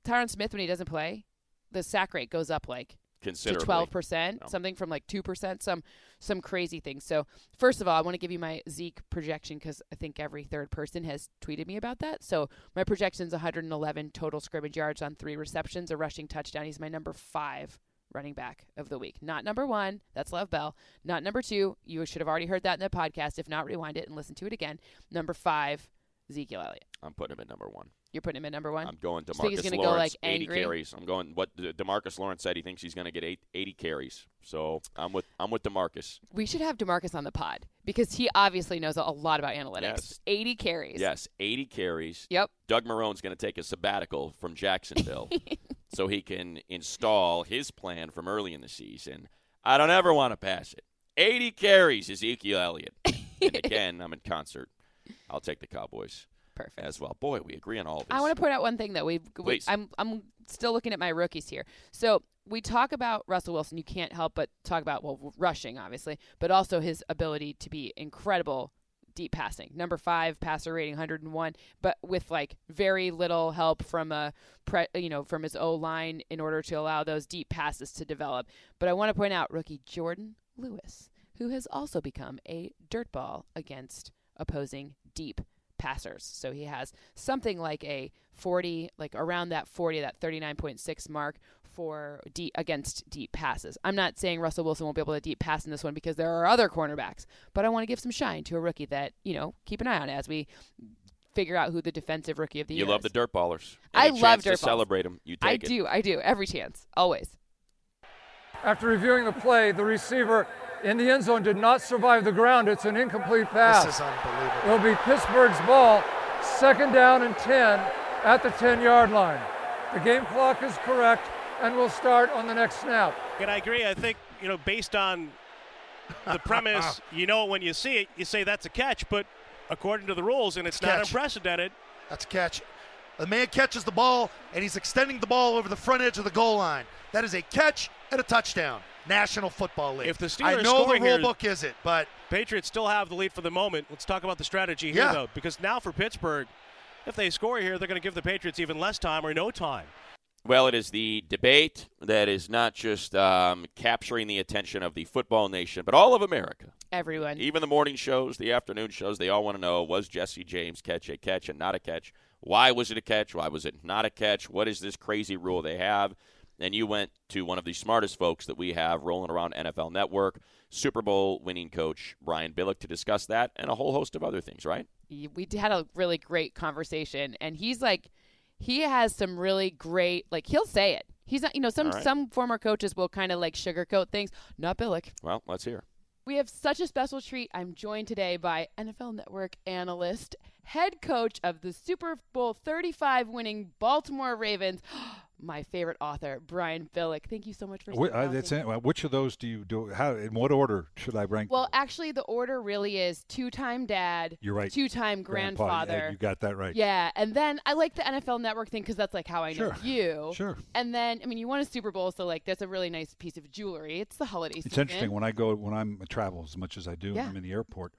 Tyron Smith when he doesn't play, the sack rate goes up like to twelve percent, something from like two percent, some some crazy things. So first of all, I want to give you my Zeke projection because I think every third person has tweeted me about that. So my projection is 111 total scrimmage yards on three receptions, a rushing touchdown. He's my number five running back of the week. Not number one, that's Love Bell. Not number two, you should have already heard that in the podcast. If not, rewind it and listen to it again. Number five, Ezekiel Elliott. I'm putting him at number one. You're putting him at number one. I'm going to Marcus he's Lawrence. Go like 80 angry? carries. I'm going. What Demarcus Lawrence said. He thinks he's going to get eight, 80 carries. So I'm with I'm with Demarcus. We should have Demarcus on the pod because he obviously knows a lot about analytics. Yes. 80 carries. Yes, 80 carries. Yep. Doug Marrone's going to take a sabbatical from Jacksonville *laughs* so he can install his plan from early in the season. I don't ever want to pass it. 80 carries, Ezekiel Elliott. and *laughs* again, I'm in concert. I'll take the Cowboys. Perfect. As well. Boy, we agree on all of this. I want to point out one thing that We've, we I'm I'm still looking at my rookies here. So we talk about Russell Wilson. You can't help but talk about well rushing, obviously, but also his ability to be incredible deep passing. Number five passer rating, 101, but with like very little help from a pre, you know from his O line in order to allow those deep passes to develop. But I want to point out rookie Jourdan Lewis, who has also become a dirtball against opposing deep passers. So he has something like a 40, like around that 40, that 39.6 mark for deep against deep passes. I'm not saying Russell Wilson won't be able to deep pass in this one because there are other cornerbacks, but I want to give some shine to a rookie that, you know, keep an eye on as we figure out who the defensive rookie of the you year You love is. the dirt ballers. I love dirt dirt to celebrate them. You take I it. do. I do. Every chance. Always. After reviewing the play, the receiver in the end zone did not survive the ground. It's an incomplete pass. This is unbelievable. It'll be Pittsburgh's ball, second down and 10 at the 10 yard line. The game clock is correct and we'll start on the next snap. And I agree. I think, you know, based on the premise, *laughs* you know when you see it, you say that's a catch, but according to the rules, and it's not unprecedented, That's a catch. The man catches the ball and he's extending the ball over the front edge of the goal line. That is a catch and a touchdown. National Football League. If the Steelers I know the rule here- book is it, but Patriots still have the lead for the moment. Let's talk about the strategy here, Yeah. though, because now for Pittsburgh, if they score here, they're going to give the Patriots even less time or no time. Well, it is the debate that is not just um, capturing the attention of the football nation, but all of America. Everyone. Even the morning shows, the afternoon shows, they all want to know was Jesse James catch a catch and not a catch? Why was it a catch? Why was it not a catch? What is this crazy rule they have? And you went to one of the smartest folks that we have rolling around NFL Network, Super Bowl winning coach Brian Billick, to discuss that and a whole host of other things, right? we had a really great conversation and he's like he has some really great like he'll say it he's not you know some right. some former coaches will kind of like sugarcoat things not billick Well, let's hear. we have such a special treat i'm joined today by nfl network analyst head coach of the super bowl 35 winning baltimore ravens my favorite author brian billick thank you so much for sitting uh, that's with me. it. Well, Which of those do you do? How in what order should I rank? well them? actually the order really is two-time dad You're right. two-time Grandpa, yeah, grandfather you got that right. Yeah, and then I like the NFL Network thing because that's like how I know Sure. you. Sure. And then I mean, you won a Super Bowl, so like that's a really nice piece of jewelry. It's the holiday season. It's interesting when I go when I'm I travel as much as I do. Yeah. I'm in the airport,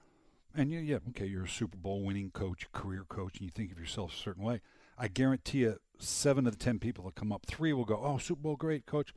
and you, yeah, okay, you're a Super Bowl winning coach, career coach, and you think of yourself a certain way. I guarantee you, seven of the ten people that come up, three will go, "Oh, Super Bowl, great coach."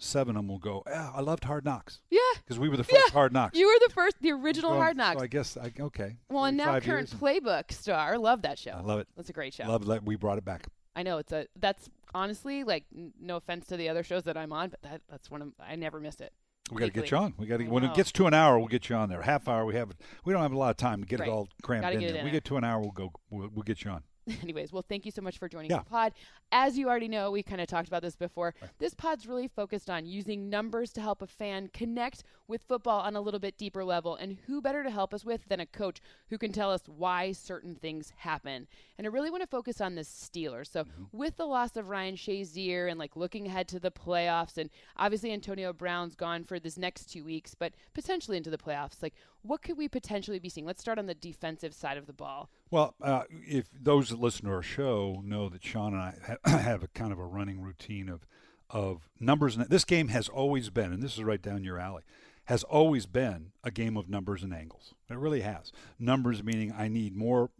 Seven of them will go, "Yeah, I loved Hard Knocks Yeah. because we were the first Yeah. Hard Knocks." You were the first, the original So- Hard Knocks. So I guess I, okay. well, and now current and- playbook star. Love that show. I love it. That's a great show. Love that we brought it back. I know it's a. That's honestly like n- no offense to the other shows that I'm on, but that that's one of I never missed it. We got to get you on. We got to when it gets to an hour, we'll get you on there. Half hour, we have we don't have a lot of time to get Right. it all crammed Gotta in get it there. in we get to an hour, we'll go. We'll, we'll get you on. *laughs* Anyways, well, thank you so much for joining Yeah. the pod. As you already know, we kind of talked about this before. This pod's really focused on using numbers to help a fan connect with football on a little bit deeper level. And who better to help us with than a coach who can tell us why certain things happen? And I really want to focus on the Steelers. So, mm-hmm. with the loss of Ryan Shazier and like looking ahead to the playoffs, and obviously Antonio Brown's gone for this next two weeks, but potentially into the playoffs, like what could we potentially be seeing? Let's start on the defensive side of the ball. Well, uh, if those that listen to our show know that Sean and I *clears throat* have a kind of a running routine of of numbers, and this game has always been, and this is right down your alley, has always been a game of numbers and angles. It really has. Numbers meaning I need more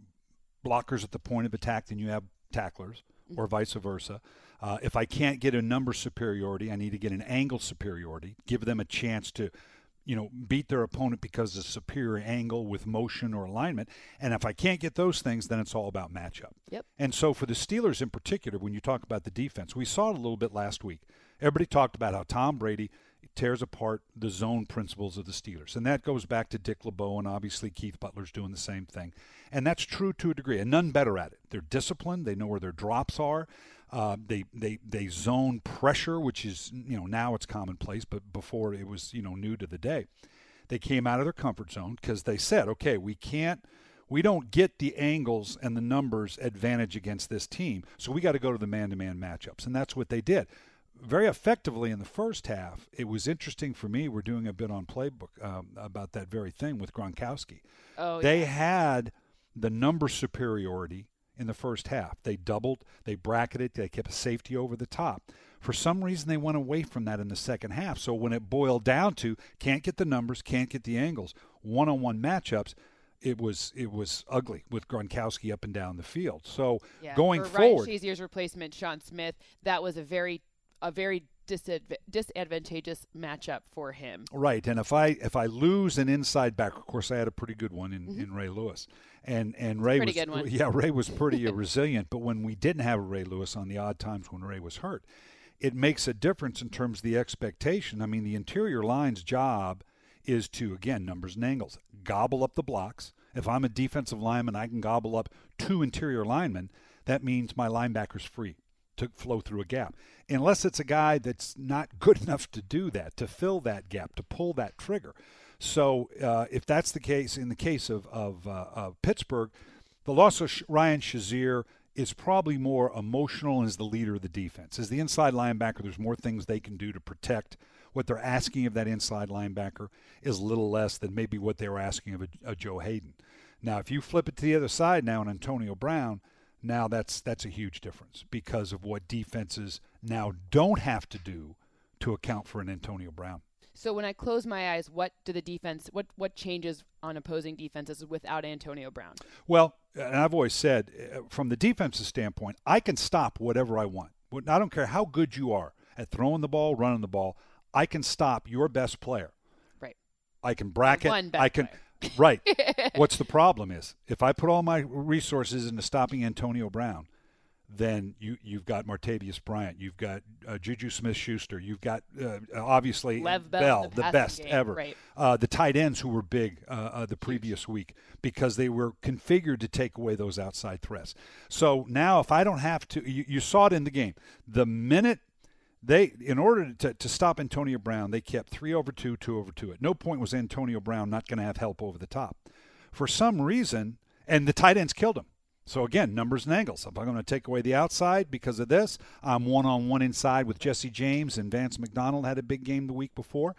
blockers at the point of attack than you have tacklers, or vice versa. Uh, if I can't get a number superiority, I need to get an angle superiority. Give them a chance to, you know, beat their opponent because of superior angle with motion or alignment. And if I can't get those things, then it's all about matchup. Yep. And so for the Steelers in particular, when you talk about the defense, we saw it a little bit last week. Everybody talked about how Tom Brady tears apart the zone principles of the Steelers. And that goes back to Dick LeBeau and obviously Keith Butler's doing the same thing. And that's true to a degree, and none better at it. They're disciplined, they know where their drops are. Uh, they, they they zone pressure, which is you know now it's commonplace, but before it was you know new to the day. They came out of their comfort zone because they said, okay, we can't we don't get the angles and the numbers advantage against this team. So we got to go to the man to man matchups. And that's what they did. Very effectively in the first half. It was interesting for me. We're doing a bit on playbook um, about that very thing with Gronkowski. Oh, they yeah. had the number superiority in the first half. They doubled, they bracketed, they kept a safety over the top. For some reason, they went away from that in the second half. So when it boiled down to can't get the numbers, can't get the angles, one-on-one matchups, it was it was ugly with Gronkowski up and down the field. So Yeah, going for forward, Ryan Shazier's replacement, Sean Smith, that was a very, a very disadv- disadvantageous matchup for him. Right, and if I if I lose an inside back, of course I had a pretty good one in, in Ray Lewis, and and Ray Mm-hmm. pretty was good one. yeah Ray was pretty *laughs* resilient. But when we didn't have a Ray Lewis on the odd times when Ray was hurt, it makes a difference in terms of the expectation. I mean, the interior line's job is to again numbers and angles gobble up the blocks. If I'm a defensive lineman, I can gobble up two interior linemen. That means my linebacker's free to flow through a gap, unless it's a guy that's not *laughs* good enough to do that, to fill that gap, to pull that trigger. So uh, if that's the case, in the case of, of, uh, of Pittsburgh, the loss of Ryan Shazier is probably more emotional as the leader of the defense. As the inside linebacker, there's more things they can do to protect. What they're asking of that inside linebacker is little less than maybe what they were asking of a, a Joe Haden. Now, if you flip it to the other side now and Antonio Brown, now that's that's a huge difference because of what defenses now don't have to do to account for an Antonio Brown. So when I close my eyes, what do the defense what what changes on opposing defenses without Antonio Brown? Well, and I've always said uh, from the defensive standpoint, I can stop whatever I want. I don't care how good you are at throwing the ball, running the ball. I can stop your best player. Right. I can bracket. One best I can. player. Right. *laughs* What's the problem is if I put all my resources into stopping Antonio Brown, then you you've got Martavis Bryant, you've got uh, Juju Smith-Schuster, you've got uh, obviously Lev Bell, the the, best game, ever. right. Uh, the tight ends who were big uh, uh, the previous week because they were configured to take away those outside threats. So now, if I don't have to, you, you saw it in the game. The minute they, in order to, to stop Antonio Brown, they kept three over two, two over two. At no point was Antonio Brown not going to have help over the top. For some reason, and the tight ends killed him. So again, numbers and angles. If I'm going to take away the outside because of this, I'm one on one inside with Jesse James and Vance McDonald had a big game the week before.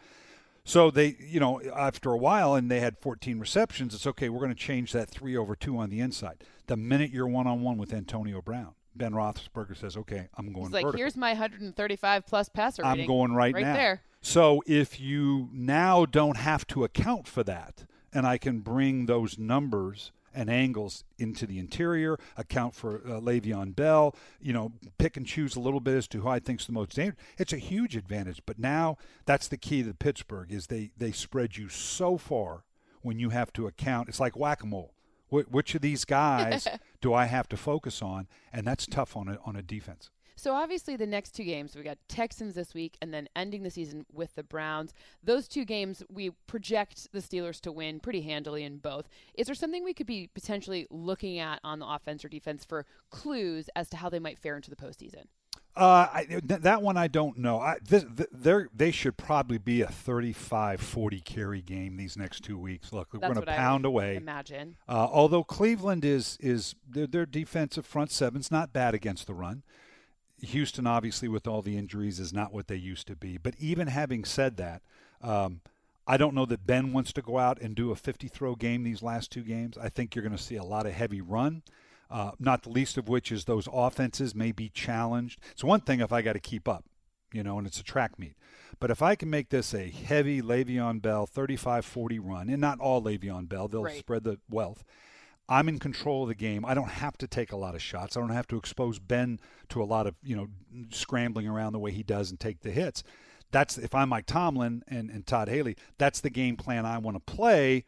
So they, you know, after a while, and they had 14 receptions. It's okay. We're going to change that three over two on the inside. The minute you're one on one with Antonio Brown, Ben Roethlisberger says, "Okay, I'm going He's like, vertical. here's my 135 plus passer I'm going right, right now." there. So if you now don't have to account for that, and I can bring those numbers and angles into the interior, account for uh, Le'Veon Bell, you know, pick and choose a little bit as to who I think's the most dangerous. It's a huge advantage. But now that's the key to Pittsburgh is they they spread you so far when you have to account. It's like whack a mole. Wh- which of these guys *laughs* do I have to focus on? And that's tough on a on a defense. So obviously the next two games we got Texans this week and then ending the season with the Browns. Those two games we project the Steelers to win pretty handily in both. Is there something we could be potentially looking at on the offense or defense for clues as to how they might fare into the postseason? Uh, I, th- that one I don't know. I, this, th- they're, should probably be a 35-40 carry game these next two weeks. Look, we're going to pound away. Imagine. Uh, although Cleveland is is their, their defensive front seven's not bad against the run. Houston, obviously, with all the injuries, is not what they used to be. But even having said that, um, I don't know that Ben wants to go out and do a 50 throw game these last two games. I think you're going to see a lot of heavy run. Uh, not the least of which is those offenses may be challenged. It's one thing if I got to keep up, you know, and it's a track meet. But if I can make this a heavy Le'Veon Bell 35 40 run, and not all Le'Veon Bell, they'll Right. spread the wealth. I'm in control of the game. I don't have to take a lot of shots. I don't have to expose Ben to a lot of, you know, scrambling around the way he does and take the hits. That's if I'm Mike Tomlin and, and Todd Haley, that's the game plan I want to play.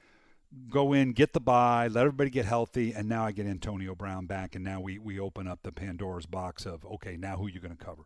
Go in, get the buy, let everybody get healthy, and now I get Antonio Brown back, and now we, we open up the Pandora's box of okay, now who you going to cover?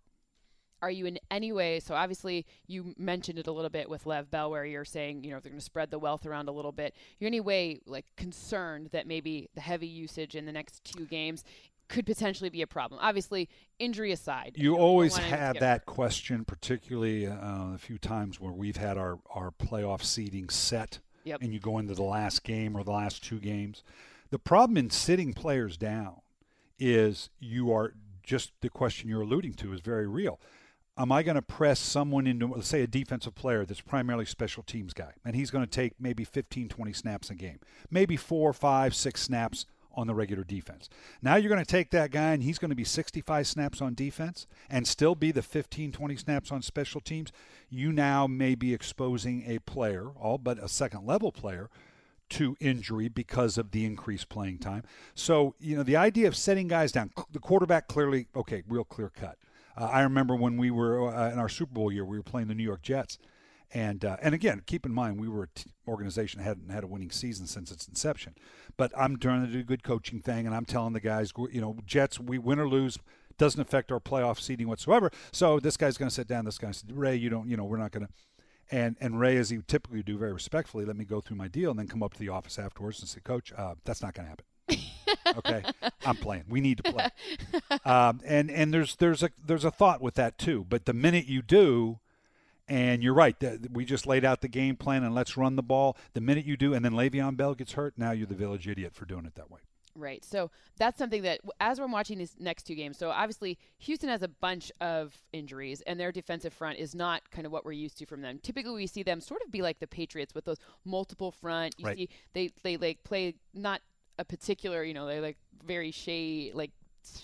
Are you in any way? So obviously you mentioned it a little bit with Lev Bell, where you're saying you know they're going to spread the wealth around a little bit. You're any way like concerned that maybe the heavy usage in the next two games could potentially be a problem? Obviously, injury aside, You know, always want anyone to have that hurt. question, particularly uh, a few times where we've had our, our playoff seeding set Yep. and you go into the last game or the last two games. The problem in sitting players down is you are just the question you're alluding to is very real. Am I going to press someone into, let's say, a defensive player that's primarily special teams guy, and he's going to take maybe 15, 20 snaps a game, maybe four, five, six snaps on the regular defense. Now you're going to take that guy and he's going to be 65 snaps on defense and still be the 15, 20 snaps on special teams. You now may be exposing a player, all but a second level player, to injury because of the increased playing time. So, you know, the idea of setting guys down, the quarterback clearly, okay, real clear cut. Uh, I remember when we were uh, in our Super Bowl year, we were playing the New York Jets. And uh, and again, keep in mind we were an t- organization that hadn't had a winning season since its inception. But I'm trying to do a good coaching thing, and I'm telling the guys, you know, Jets, we win or lose doesn't affect our playoff seeding whatsoever. So this guy's going to sit down. This guy said, Ray, you don't, you know, we're not going to. And and Ray, as he would typically do, very respectfully, let me go through my deal, and then come up to the office afterwards and say, Coach, uh, that's not going to happen. *laughs* okay, I'm playing. We need to play. Um, and and there's there's a there's a thought with that too. But the minute you do, and you're right, we just laid out the game plan and let's run the ball. The minute you do, and then Le'Veon Bell gets hurt, now you're the village idiot for doing it that way. Right. So that's something that, as we're watching these next two games, so obviously Houston has a bunch of injuries, and their defensive front is not kind of what we're used to from them. Typically, we see them sort of be like the Patriots with those multiple front. You Right. see, they they like play not a particular, you know, they like very shade like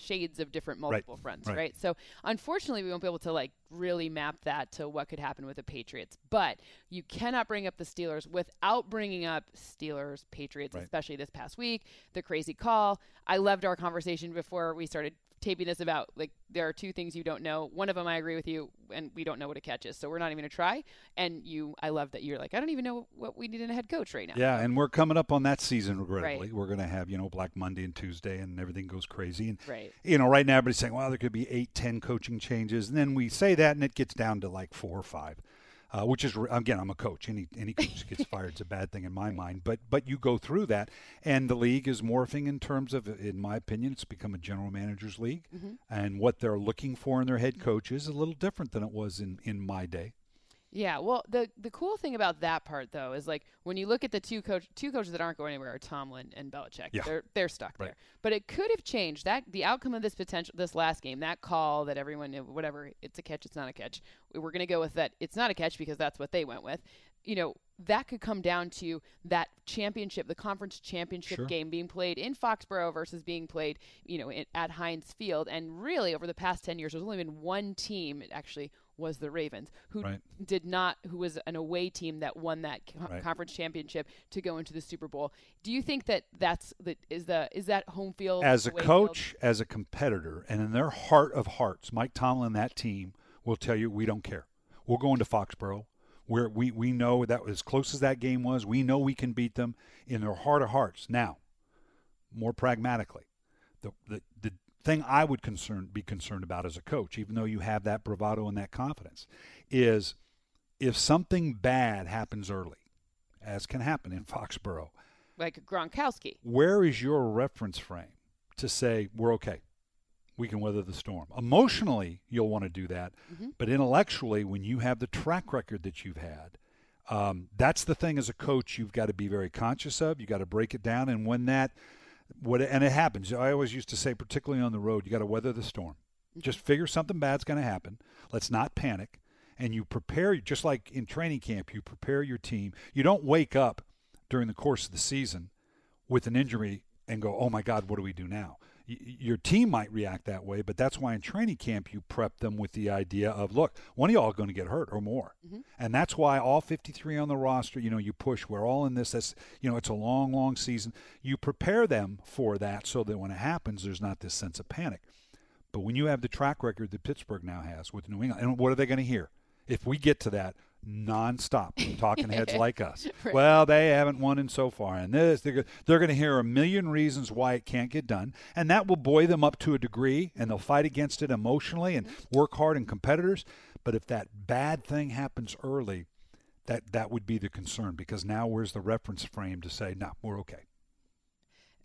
shades of different multiple fronts, Right. right. So unfortunately, we won't be able to like really map that to what could happen with the Patriots. But you cannot bring up the Steelers without bringing up Steelers, Patriots, Right. especially this past week, the crazy call. I loved our conversation before we started taping this about like there are two things you don't know. One of them I agree with you, and we don't know what a catch is, so we're not even gonna try. And you, I love that you're like, I don't even know what we need in a head coach right now. Yeah, and we're coming up on that season, regrettably. We're going to have, you know, Black Monday and Tuesday, and everything goes crazy. And, Right. you know, right now everybody's saying, well, there could be eight, ten coaching changes. And then we say that, and it gets down to like four or five. Uh, which is again, I'm a coach. Any any *laughs* coach gets fired is a bad thing in my mind. But but you go through that, and the league is morphing in terms of, in my opinion, it's become a general managers league, and what they're looking for in their head coach is a little different than it was in in my day. Yeah, well, the the cool thing about that part though is like when you look at the two coach two coaches that aren't going anywhere are Tomlin and Belichick. Yeah. They're they're stuck Right. there. But it could have changed that the outcome of this potential this last game, that call that everyone knew, whatever, it's a catch, it's not a catch. We're going to go with that it's not a catch because that's what they went with. You know, that could come down to that championship, the conference championship Sure. game being played in Foxborough versus being played, you know, in, at Heinz Field. And really, over the past 10 years, there's only been one team, actually was the Ravens, who Right. did not, who was an away team that won that co- Right. conference championship to go into the Super Bowl. Do you think that that's that is the is that home field as a away field? coach, as a competitor, and in their heart of hearts, Mike Tomlin, that team will tell you we don't care. We're going to Foxborough. Where we, we know that as close as that game was, we know we can beat them in their heart of hearts. Now, more pragmatically, the the, the thing I would concern be concerned about as a coach, even though you have that bravado and that confidence, is if something bad happens early, as can happen in *laughs* Foxborough, like Gronkowski. where is your reference frame to say we're okay. We can weather the storm. Emotionally you'll want to do that but intellectually when you have the track record that you've had um, that's the thing as a coach you've got to be very conscious of. You got to break it down and when that what and it happens. I always used to say particularly on the road you got to weather the storm. Mm-hmm. Just figure something bad's going to happen. Let's not panic. And you prepare just like in training camp you prepare your team. You don't wake up during the course of the season with an injury and go, oh my God, what do we do now? Your team might react that way, but that's why in training camp you prep them with the idea of, look, one of y'all are going to get hurt or more, mm-hmm. and that's why all 53 on the roster, you know, you push. We're all in this. That's you know, it's a long, long season. You prepare them for that so that when it happens, there's not this sense of panic. But when you have the track record that Pittsburgh now has with New England, and what are they going to hear? If we get to that nonstop talking heads *laughs* like us, *laughs* well, they haven't won in so far, and this they're, they're going to hear a million reasons why it can't get done, and that will buoy them up to a degree, and they'll fight against it emotionally and mm-hmm. work hard in competitors. But if that bad thing happens early, that that would be the concern because now where's the reference frame to say, no, we're okay.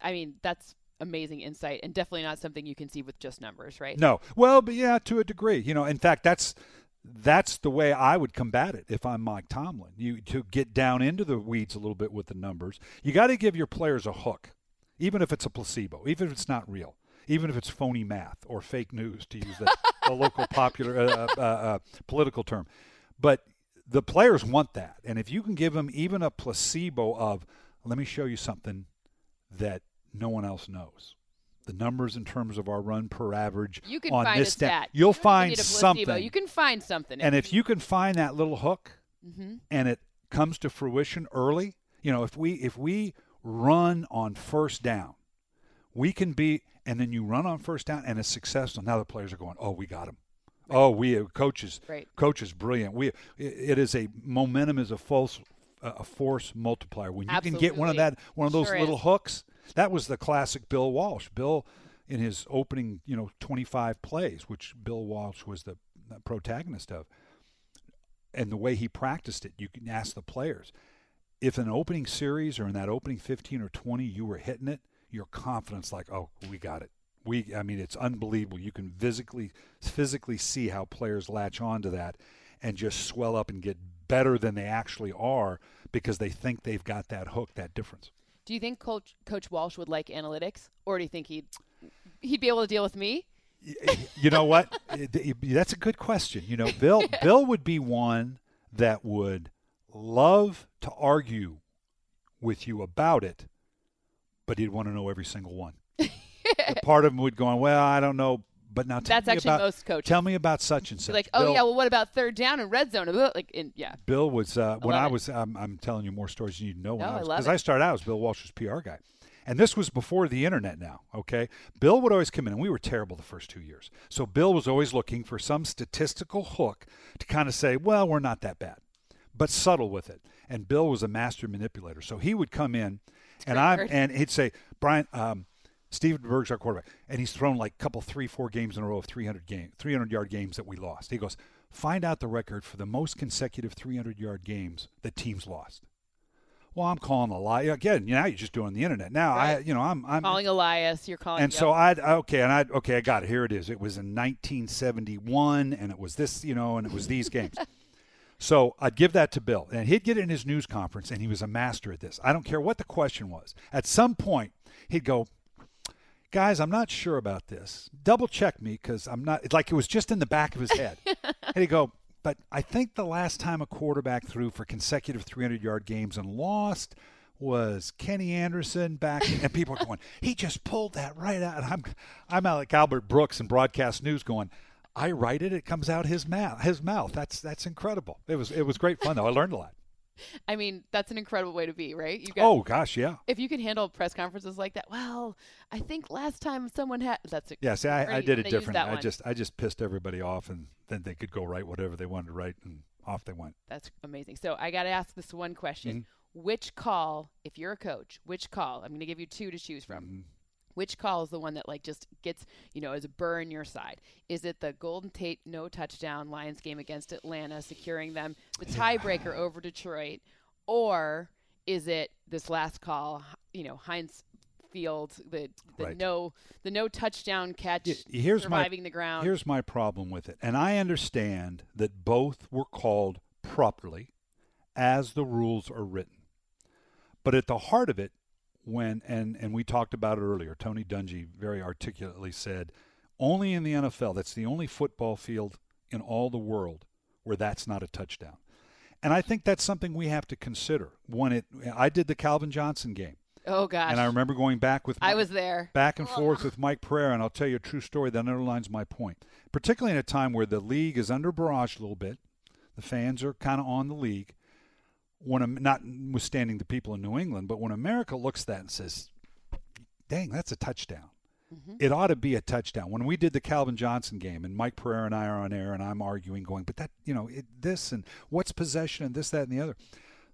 I mean, that's amazing insight and definitely not something you can see with just numbers, right? No. Well, but yeah, to a degree. You know, in fact, that's that's the way I would combat it if I'm Mike Tomlin. You to get down into the weeds a little bit with the numbers. You got to give your players a hook, even if it's a placebo, even if it's not real, even if it's phony math or fake news, to use the, the local popular uh, uh, uh, political term. But the players want that, and if you can give them even a placebo of, let me show you something that no one else knows. The numbers in terms of our run per average You can on find this stat. You'll You find need a placebo. something. You can find something. and if you can find that little hook hmm and it comes to fruition early, you know, if we if we run on first down, we can be and then you run on first down and it's successful. Now the players are going, "Oh, we got him." Oh, we have coaches. Right. Coach is brilliant. We it- is a momentum is a false a force multiplier. When you can get one of that one of those Sure little is. hooks, that was the classic Bill Walsh. Bill in his opening, you know, 25 plays, which Bill Walsh was the, protagonist of, and the way he practiced it, you can ask the players. If an opening series or in that opening 15 or 20 you were hitting it, your confidence like, oh, we got it. We, I mean, it's unbelievable. You can physically physically see how players latch onto that and just swell up and get better than they actually are because they think they've got that hook, that difference. Do you think Coach Coach Walsh would like analytics, or do you think he'd he'd be able to deal with me? You know what? *laughs* That's a good question. You know, Bill *laughs* Bill would be one that would love to argue with you about it, but he'd want to know every single one. *laughs* part of him would go, on, well, I don't know, but now tell That's me actually about, most coaches. Tell me about such and such. Like, oh Bill, yeah, well, what about third down and red zone? Like, in, yeah. Bill was uh, when I was. Um, I'm telling you more stories than you know. When No, I I was because it. I started out as Bill Walsh's PR guy, and this was before the internet. Now, okay, Bill would always come in, and we were terrible the first two years. So Bill was always looking for some statistical hook to kind of say, well, we're not that bad, but subtle with it. And Bill was a master manipulator, so he would come in, and I'm word. and he'd say, Brian. Um, Steve DeBerg's our quarterback, and he's thrown like a couple, three, four games in a row of 300 game, 300 yard games that we lost. He goes, find out the record for the most consecutive 300 yard games that teams lost. Well, I'm calling Elias again. You know, you're just doing the internet now. I, you know, I'm, I'm Calling Elias, you're calling. and so I okay, and I okay, I got it. Here it is. It was in 1971, and it was this, you know, and it was these games. *laughs* So I'd give that to Bill, and he'd get it in his news conference, and he was a master at this. I don't care what the question was. At some point, he'd go, "Guys, I'm not sure about this. Double check me because I'm not." It's like it was just in the back of his head, *laughs* and he'd go. But I think the last time a quarterback threw for consecutive 300 yard games and lost was Kenny Anderson back, and people are going, *laughs* he just pulled that right out. And I'm, I'm out like Albert Brooks in broadcast news going, I write it, it comes out his mouth. His mouth. That's that's incredible. It was it was great fun though. I learned a lot. I mean, that's an incredible way to be, right? You got, Oh gosh, yeah, if you can handle press conferences like that, well, I think last time someone had that's a, yeah. See, I, I did it different. I one. just I just pissed everybody off, and then they could go write whatever they wanted to write, and off they went. That's amazing. So I got to ask this one question: Mm-hmm. Which call, if you're a coach, which call? I'm going to give you two to choose from. Mm-hmm. Which call is the one that like just gets you know is a burr in your side? Is it the Golden Tate no touchdown Lions game against Atlanta, securing them the tiebreaker over Detroit, or is it this last call? You know Heinz Field, the the Right. no the no touchdown catch, here's surviving my, the ground. Here's my problem with it, and I understand that both were called properly, as the rules are written. But at the heart of it, when and and we talked about it earlier, Tony Dungy very articulately said, only in the NFL, that's the only football field in all the world where that's not a touchdown. And I think that's something we have to consider. When it, I did the Calvin Johnson game, oh gosh, and I remember going back with I was there. back and oh. forth with Mike Pereira, and I'll tell you a true story that underlines my point. Particularly in a time where the league is under barrage a little bit, the fans are kind of on the league. When Am- notwithstanding the people in New England, but when America looks at that and says, "Dang, that's a touchdown," mm-hmm. it ought to be a touchdown. When we did the Calvin Johnson game, and Mike Pereira and I are on air, and I'm arguing, going, "But that, you know, it, this and what's possession and this, that, and the other."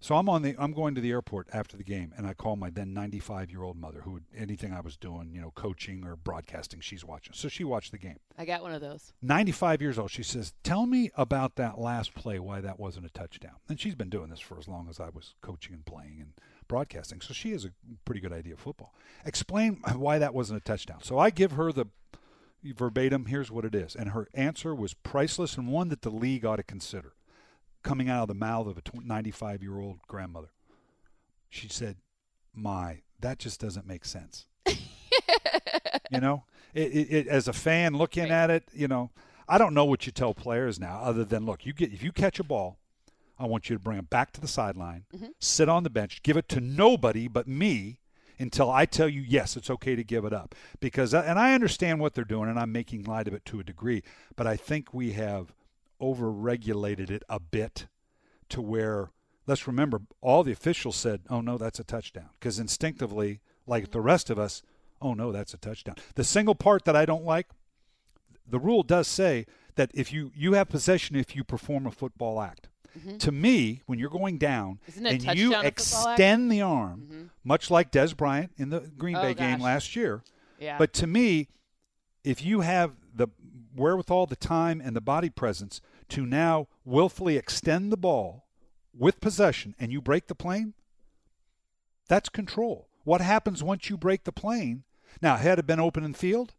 So I'm on the I'm going to the airport after the game, and I call my then 95 year old mother, who would anything I was doing, you know, coaching or broadcasting, she's watching. So she watched the game. I got one of those. 95 years old. She says, "Tell me about that last play. Why that wasn't a touchdown?" And she's been doing this for as long as I was coaching and playing and broadcasting, so she has a pretty good idea of football. Explain why that wasn't a touchdown. So I give her the verbatim. Here's what it is, and her answer was priceless and one that the league ought to consider. Coming out of the mouth of a 95 year old grandmother, she said, "My, that just doesn't make sense." *laughs* you know, it, it, it, as a fan looking Right. at it, you know, I don't know what you tell players now, other than look, you get if you catch a ball, I want you to bring it back to the sideline, mm-hmm. sit on the bench, give it to nobody but me until I tell you yes, it's okay to give it up. Because uh, and I understand what they're doing, and I'm making light of it to a degree, but I think we have over-regulated it a bit to where let's remember all the officials said, "Oh no, that's a touchdown," because instinctively, like the rest of us, "Oh no, that's a touchdown." The single part that I don't like, the rule does say that if you you have possession if you perform a football act. To me, when you're going down Mm-hmm. And you touchdown a football act? extend the arm, much like Dez Bryant in the Green Oh, Bay game last year, Yeah. but to me, if you have the wherewithal, the time, and the body presence to now willfully extend the ball with possession and you break the plane, that's control. What happens once you break the plane? Now, had it been open in field,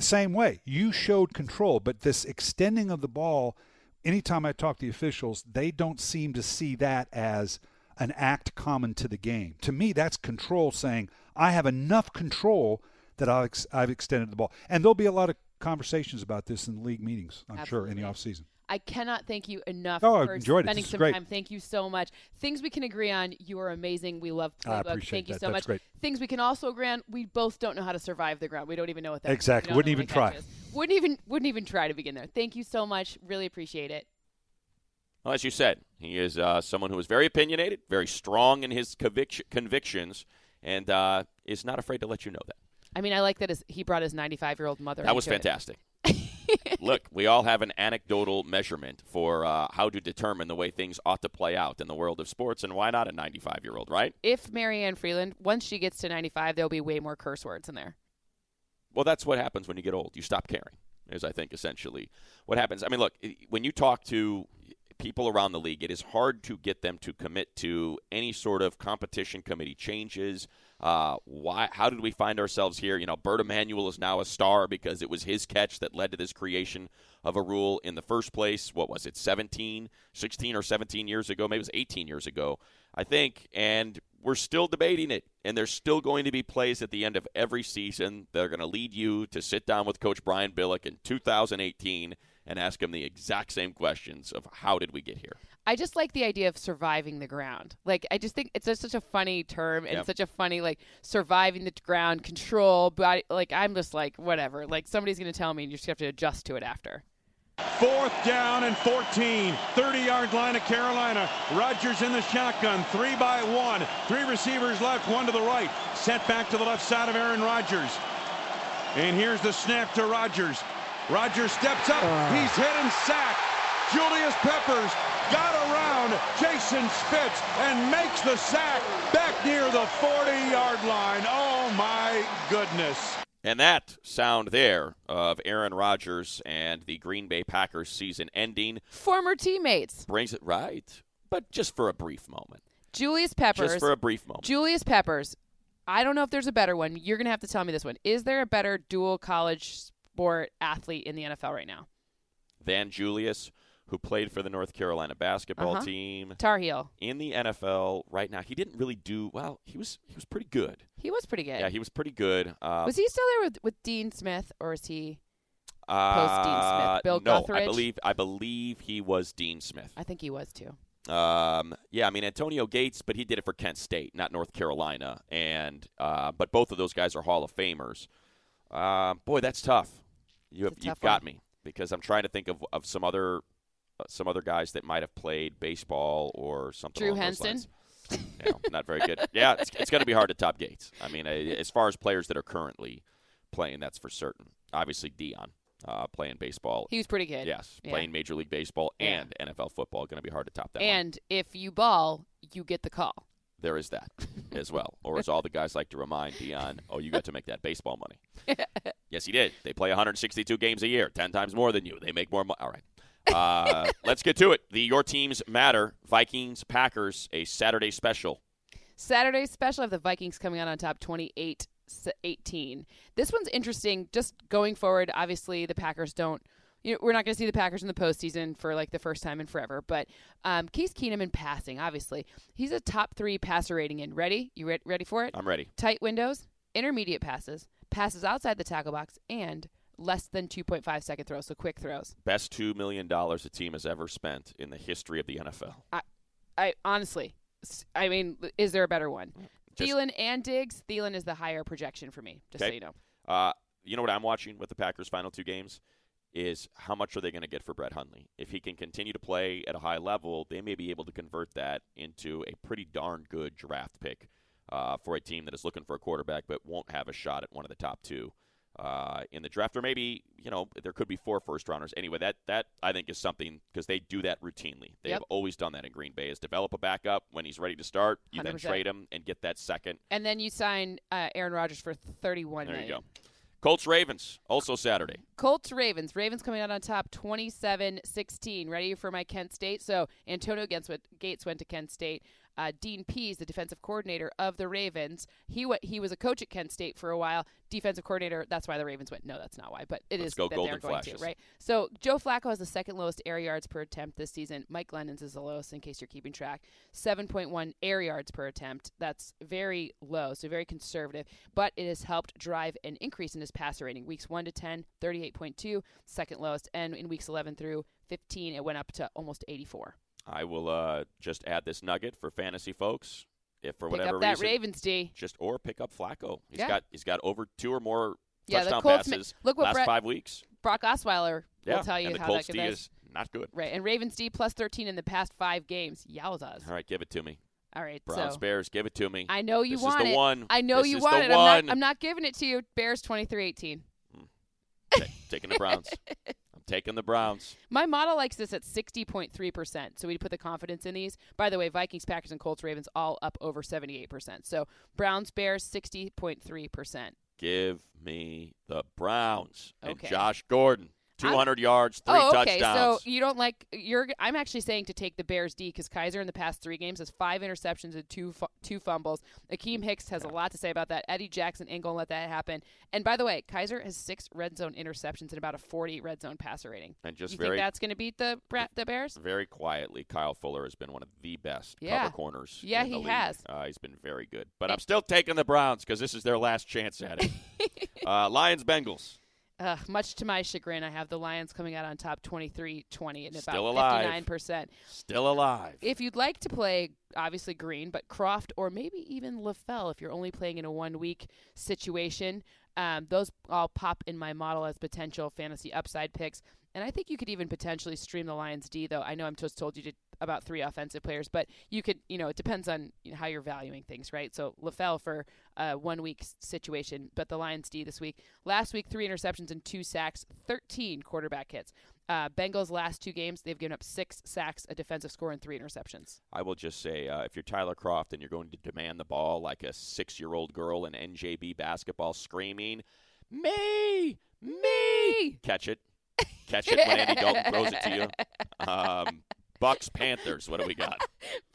same way. You showed control, but this extending of the ball, anytime I talk to the officials, they don't seem to see that as an act common to the game. To me, that's control saying, I have enough control that I've extended the ball. And there'll be a lot of conversations about this in league meetings, I'm sure, in the Absolutely. offseason. I cannot thank you enough Oh, for enjoyed it. spending This some great. time. Thank you so much. Things we can agree on. You are amazing. We love I appreciate Thank you that. so That's much. great. Things we can also agree on. We both don't know how to survive the ground. We don't even know what that. Exactly. we don't Wouldn't even try. Wouldn't even wouldn't even try to begin there. Thank you so much. Really appreciate it. Well, as you said, he is uh, someone who is very opinionated, very strong in his convic- convictions, and uh, is not afraid to let you know that. I mean, I like that his, he brought his 95 year old mother. That was fantastic. *laughs* Look, we all have an anecdotal measurement for uh, how to determine the way things ought to play out in the world of sports, and why not a 95 year old, right? If Marianne Frelund, once she gets to 95, there'll be way more curse words in there. Well, that's what happens when you get old. You stop caring, is I think essentially what happens. I mean, look, when you talk to people around the league, it is hard to get them to commit to any sort of competition committee changes. Uh, why? How did we find ourselves here? You know, Bert Emanuel is now a star because it was his catch that led to this creation of a rule in the first place. What was it, 17, 16 or 17 years ago? Maybe it was 18 years ago, I think. And we're still debating it. And there's still going to be plays at the end of every season that are going to lead you to sit down with Coach Brian Billick in 2018 and ask him the exact same questions of how did we get here. I just like the idea of surviving the ground. Like I just think it's just such a funny term and Yep. such a funny like surviving the ground, control, but like I'm just like whatever. Like somebody's gonna tell me and you just have to adjust to it after. Fourth down and 14. 30 yard line of Carolina. Rodgers in the shotgun. Three by one. Three receivers left, one to the right. Set back to the left side of Aaron Rodgers. And here's the snap to Rodgers. Rodgers steps up. Ah. He's hit and sacked. Julius Peppers got around Jason Spitz and makes the sack back near the 40 yard line. Oh my goodness. And that sound there of Aaron Rodgers and the Green Bay Packers season ending Former teammates. brings it right, but just for a brief moment. Julius Peppers. Just for a brief moment. Julius Peppers. I don't know if there's a better one. You're gonna have to tell me this one. Is there a better dual college sport athlete in the NFL right now? Van Julius, who played for the North Carolina basketball Uh-huh. team Tar Heel. in the NFL right now. He didn't really do well. He was he was pretty good. He was pretty good. Yeah, he was pretty good. Uh, was he still there with, with Dean Smith, or is he? uh, Dean Smith? Bill no, I believe I believe he was Dean Smith. I think he was too. Um, yeah, I mean Antonio Gates, but he did it for Kent State, not North Carolina. And uh, but both of those guys are Hall of Famers. Uh, boy, that's tough. You have, you've got one. me because I'm trying to think of, of some other uh, some other guys that might have played baseball or something. Drew Henson? You know, not very good. *laughs* Yeah, it's, it's going to be hard to top Gates. I mean, as far as players that are currently playing, that's for certain. Obviously, Dion uh, playing baseball. He was pretty good. Yes, Yeah. playing Major League Baseball Yeah. and NFL football going to be hard to top that. one. And if you ball, you get the call. There is that *laughs* as well. Or as all the guys like to remind Dion, oh, you got to make that baseball money. *laughs* yes, he did. They play 162 games a year, 10 times more than you. They make more money. All right. Uh, *laughs* let's get to it. The Your Teams Matter Vikings Packers, a Saturday special. Saturday special of the Vikings coming out on top 28 18. This one's interesting just going forward. Obviously, the Packers don't you know, we're not going to see the Packers in the postseason for like the first time in forever. But um, Case Keenum in passing, obviously, he's a top three passer rating in. Ready? You re- ready for it? I'm ready. Tight windows, intermediate passes, passes outside the tackle box, and less than 2.5 second throws, so quick throws. Best $2 million a team has ever spent in the history of the NFL. I honestly, I mean, is there a better one? Just- Thielen and Diggs. Thielen is the higher projection for me, just so you know. Uh, you know what I'm watching with the Packers' final two games is how much are they going to get for Brett Hundley? If he can continue to play at a high level, they may be able to convert that into a pretty darn good draft pick uh, for a team that is looking for a quarterback but won't have a shot at one of the top two uh, in the draft, or maybe you know there could be four first rounders. Anyway, that that I think is something because they do that routinely. They Yep. have always done that in Green Bay: is develop a backup when he's ready to start. You then 100%. trade him and get that second. And then you sign uh, Aaron Rodgers for thirty-one There you go. Colts Ravens also Saturday. Colts Ravens. Ravens coming out on top 27-16. Ready for my Kent State? So Antonio Gates went to Kent State. Uh, Dean Pees, the defensive coordinator of the Ravens. He wa- he was a coach at Kent State for a while, defensive coordinator. That's why the Ravens went. No, that's not why, but it is Let's go that Golden they're going Flashes. to, right? So Joe Flacco has the second lowest air yards per attempt this season. Mike Glennon's is the lowest, in case you're keeping track. 7.1 air yards per attempt. That's very low, so very conservative. But it has helped drive an increase in his passer rating. Weeks 1 to 10, 38.2, second lowest. And in weeks 11 through 15, it went up to almost 84. I will uh, just add this nugget for fantasy folks. If for Pick whatever up that reason, Ravens D. just or pick up Flacco. He's Yeah. got he's got over two or more Yeah, touchdown Colts ma- look what last Brett- five weeks. Brock Osweiler Yeah, will tell you and the how Colts that D is not good. Right, and Ravens D plus 13 in the past five games. Yowzas. All right, give it to me. All right, Browns so Bears, give it to me. I know you this want is the it. one. I know This you is want the it. I'm not, I'm not giving it to you. Bears 23-18. Ta- taking the Browns. *laughs* Taking the Browns. My model likes this at 60.3%. So we put the confidence in these. By the way, Vikings, Packers, and Colts, Ravens all up over 78%. So Browns, Bears, 60.3%. Give me the Browns and Okay. Josh Gordon. 200 yards, three oh, okay. touchdowns. So you don't like you're. I'm actually saying to take the Bears D because Kizer in the past three games has five interceptions and two two fumbles. Akiem Hicks has a lot to say about that. Eddie Jackson ain't gonna let that happen. And by the way, Kizer has six red zone interceptions and about a 40 red zone passer rating. and just you very think that's gonna beat the the Bears? very quietly, Kyle Fuller has been one of the best Yeah. cover corners. Yeah, he has. Uh, he's been very good. But I'm still taking the Browns because this is their last chance at it. *laughs* uh, Lions Bengals. Uh, much to my chagrin, I have the Lions coming out on top 23-20 and about alive. 59%. Still alive. If you'd like to play, obviously Green, but Kroft or maybe even LaFell, if you're only playing in a one week situation, um, those all pop in my model as potential fantasy upside picks. And I think you could even potentially stream the Lions D, though. I know I'm just told you to about three offensive players, but you could, you know, it depends on you know, how you're valuing things, right? So LaFell for a one week situation, but the Lions D this week. Last week, three interceptions and two sacks, 13 quarterback hits. Uh, Bengals last two games, they've given up six sacks, a defensive score, and three interceptions. I will just say, uh, if you're Tyler Kroft and you're going to demand the ball like a six-year-old girl in NJB basketball, screaming, "Me, me!" Catch it, catch it when Andy Dalton throws it to you. *laughs* Um, Bucks Panthers. What do we got?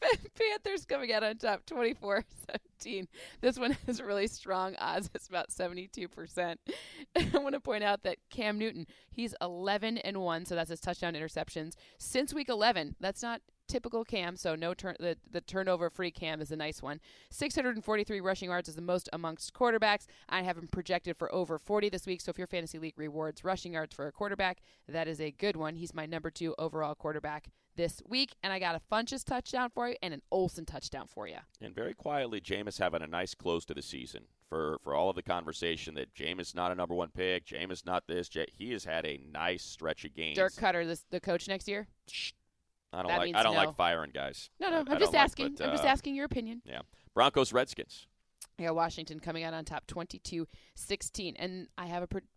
*laughs* Panthers coming out on top 24 *laughs* 17. This one has really strong odds. It's about 72%. *laughs* I want to point out that Cam Newton, he's 11 and 1, so that's his touchdown interceptions since week 11. That's not typical Cam, so no turn the, the turnover free Cam is a nice one. 643 rushing yards is the most amongst quarterbacks. I have him projected for over 40 this week, so if your fantasy league rewards rushing yards for a quarterback, that is a good one. He's my number 2 overall quarterback this week, and I got a Funchess touchdown for you and an Olsen touchdown for you. And very quietly, Jameis having a nice close to the season. For for all of the conversation that Jameis not a number one pick, Jameis not this, Ja- he has had a nice stretch of games. Dirk Koetter, this, the coach next year. I don't that like I don't no. like firing guys. No, no, I I'm don't just like, asking. but, I'm just uh, asking your opinion. Yeah, Broncos Redskins. Yeah, Washington coming out on top 22-16, and I have a pre- pre-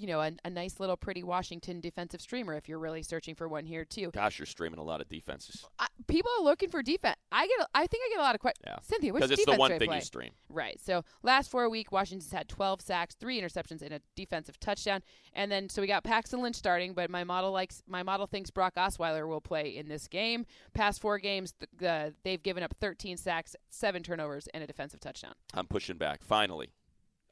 you know a, a nice little pretty Washington defensive streamer if you're really searching for one here too. Gosh, you're streaming a lot of defenses. I, people are looking for defense. I get. a- I think I get a lot of questions. Yeah, Cynthia, which because it's the one thing play? you stream. Right. So last four week, Washington's had 12 sacks, three interceptions, and a defensive touchdown. And then so we got Paxton Lynch starting, but my model likes my model thinks Brock Osweiler will play in this game. Past four games, th- the, they've given up 13 sacks, seven turnovers, and a defensive touchdown. I'm pushing back. Finally,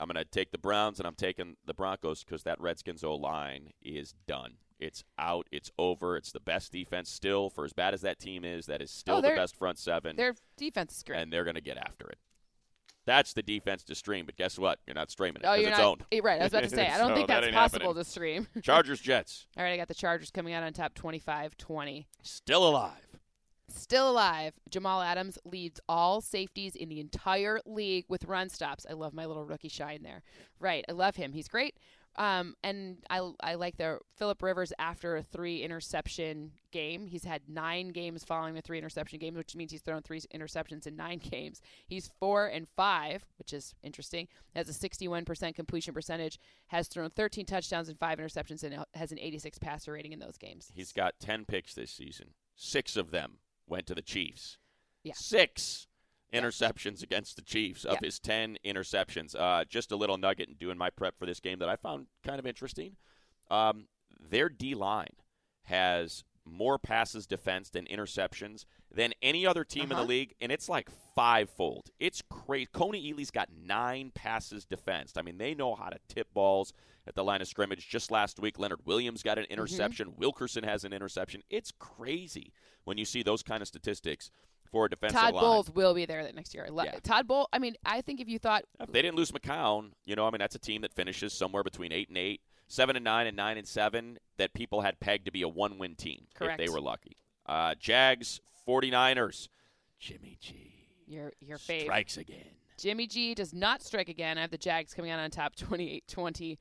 I'm going to take the Browns and I'm taking the Broncos because that Redskins O line is done. It's out. It's over. It's the best defense still. For as bad as that team is, that is still Oh, the best front seven. Their defense is great. and they're going to get after it. That's the defense to stream, but guess what? You're not streaming it Oh, 'cause you're it's not owned. *laughs* right. I was about to say I *laughs* don't So think that's ain't possible happening. to stream. Chargers Jets *laughs* All right, I got the Chargers coming out on top 25-20. still alive. Still alive. Jamal Adams leads all safeties in the entire league with run stops. I love my little rookie shine there. Right. I love him. He's great. Um, and I, I like the Philip Rivers after a three interception game. He's had nine games following the three interception game, which means he's thrown three interceptions in nine *laughs* games. He's four and five, which is interesting. Has a 61% completion percentage, has thrown 13 touchdowns and five interceptions, and has an 86 passer rating in those games. He's got 10 picks this season. Six of them went to the Chiefs. Yeah. Six interceptions against the Chiefs of Yeah. his 10 interceptions. Uh, just a little nugget in doing my prep for this game that I found kind of interesting. Um, their D line has more passes defense than interceptions than any other team in Uh-huh. the league, and it's like fivefold. It's crazy. Kony Ealy's got nine passes defensed. I mean, they know how to tip balls at the line of scrimmage. Just last week, Leonard Williams got an Mm-hmm. interception. Wilkerson has an interception. It's crazy when you see those kind of statistics for a defensive Todd line. Bowles will be there next year. Yeah. Todd Bowl. I mean, I think if you thought If they didn't lose McCown, you know, I mean, that's a team that finishes somewhere between eight and eight, seven and nine, and nine and seven. That people had pegged to be a one-win team Correct. if they were lucky. Uh, Jags, 49ers, Jimmy G your your fave strikes again. Jimmy G does not strike again. I have the Jags coming out on top 28-21.